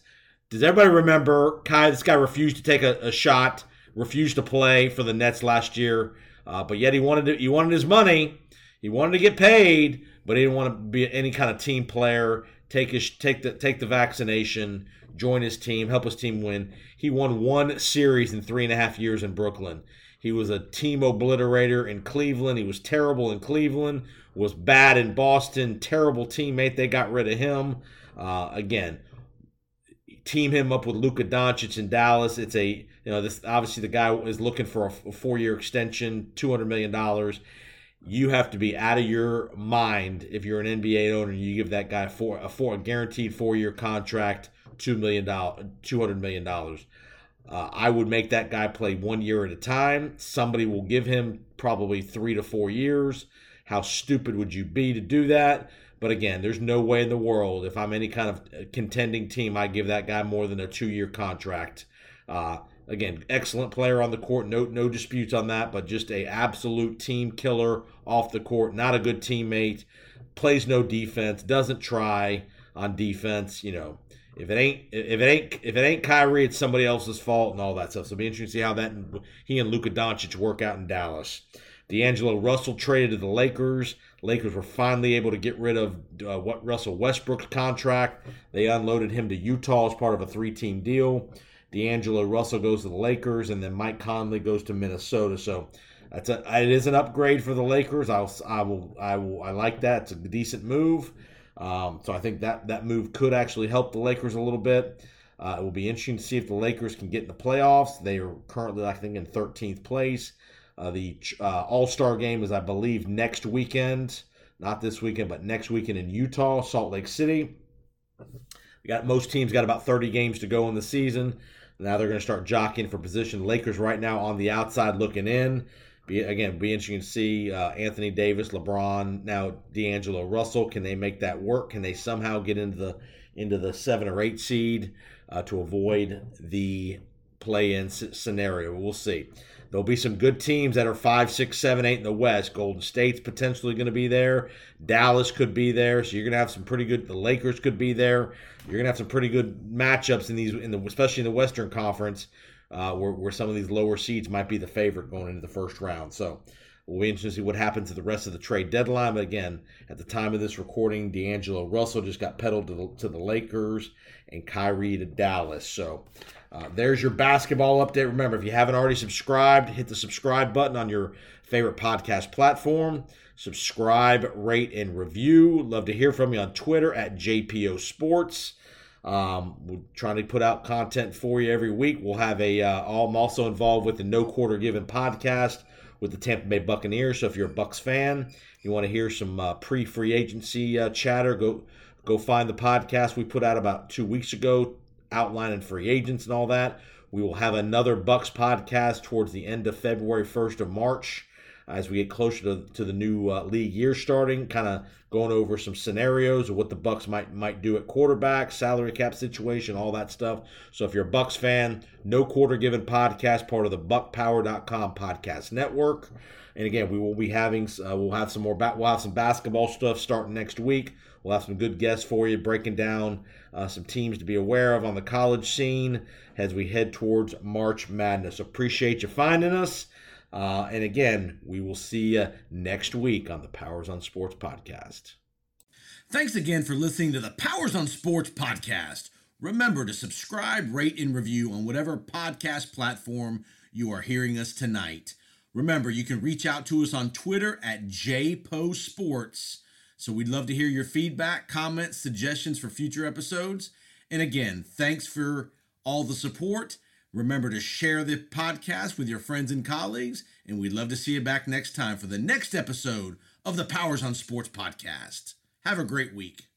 Does everybody remember Kai? This guy refused to take a, a shot, refused to play for the Nets last year, uh, but yet he wanted to, he wanted his money. He wanted to get paid, but he didn't want to be any kind of team player. Take his take the take the vaccination, join his team, help his team win. He won one series in three and a half years in Brooklyn. He was a team obliterator in Cleveland. He was terrible in Cleveland. Was bad in Boston. Terrible teammate. They got rid of him. Uh, again, team him up with Luka Doncic in Dallas. It's a you know this obviously the guy is looking for a, four year extension, two hundred million dollars. You have to be out of your mind if you're an NBA owner. and You give that guy four a four a guaranteed four year contract, two million dollars, two hundred million dollars. Uh, I would make that guy play one year at a time. Somebody will give him probably three to four years. How stupid would you be to do that? But again, there's no way in the world if I'm any kind of contending team, I give that guy more than a two year contract. Uh, again, excellent player on the court, no no disputes on that, but just a absolute team killer off the court. Not a good teammate, plays no defense, doesn't try on defense. You know, if it ain't if it ain't if it ain't Kyrie, it's somebody else's fault and all that stuff. So it'll be interesting to see how that he and Luka Doncic work out in Dallas. D'Angelo Russell traded to the Lakers. Lakers were finally able to get rid of uh, what Russell Westbrook's contract. They unloaded him to Utah as part of a three-team deal. D'Angelo Russell goes to the Lakers, and then Mike Conley goes to Minnesota. So that's a it is an upgrade for the Lakers. I'll I will I will I like that. It's a decent move. Um, so I think that that move could actually help the Lakers a little bit. Uh, it will be interesting to see if the Lakers can get in the playoffs. They are currently, I think, in 13th place. Uh, the uh, All Star game is, I believe, next weekend. Not this weekend, but next weekend in Utah, Salt Lake City. We got most teams got about 30 games to go in the season. Now they're going to start jockeying for position. Lakers right now on the outside looking in. Be, again, be interesting to see uh, Anthony Davis, LeBron, now D'Angelo Russell. Can they make that work? Can they somehow get into the into the seven or eight seed uh, to avoid the play-in scenario? We'll see. There'll be some good teams that are five, six, seven, eight in the West. Golden State's potentially going to be there. Dallas could be there. So you're going to have some pretty good. The Lakers could be there. You're going to have some pretty good matchups in these, in the especially in the Western Conference, uh, where, where some of these lower seeds might be the favorite going into the first round. So we'll be interested to see what happens to the rest of the trade deadline. But again, at the time of this recording, D'Angelo Russell just got peddled to the, to the Lakers and Kyrie to Dallas. So uh, there's your basketball update. Remember, if you haven't already subscribed, hit the subscribe button on your favorite podcast platform. Subscribe, rate, and review. Love to hear from you on Twitter at JPO Sports. Um, we're trying to put out content for you every week. We'll have a. Uh, I'm also involved with the No Quarter Given podcast with the Tampa Bay Buccaneers. So if you're a Bucs fan, you want to hear some uh, pre-free agency uh, chatter, go go find the podcast we put out about two weeks ago outlining free agents and all that. We will have another Bucs podcast towards the end of February, 1st of March, as we get closer to, to the new uh, league year starting, kind of going over some scenarios of what the Bucs might might do at quarterback, salary cap situation, all that stuff. So if you're a Bucs fan, no quarter given podcast, part of the BuckPower.com podcast network. And again, we will be having uh, we'll have some more ba- we'll have some basketball stuff starting next week. We'll have some good guests for you, breaking down uh, some teams to be aware of on the college scene as we head towards March Madness. Appreciate you finding us. Uh, and again, we will see you next week on the Powers on Sports podcast. Thanks again for listening to the Powers on Sports podcast. Remember to subscribe, rate, and review on whatever podcast platform you are hearing us tonight. Remember, you can reach out to us on Twitter at JPoSports. So we'd love to hear your feedback, comments, suggestions for future episodes. And again, thanks for all the support. Remember to share the podcast with your friends and colleagues. And we'd love to see you back next time for the next episode of the Powers on Sports podcast. Have a great week.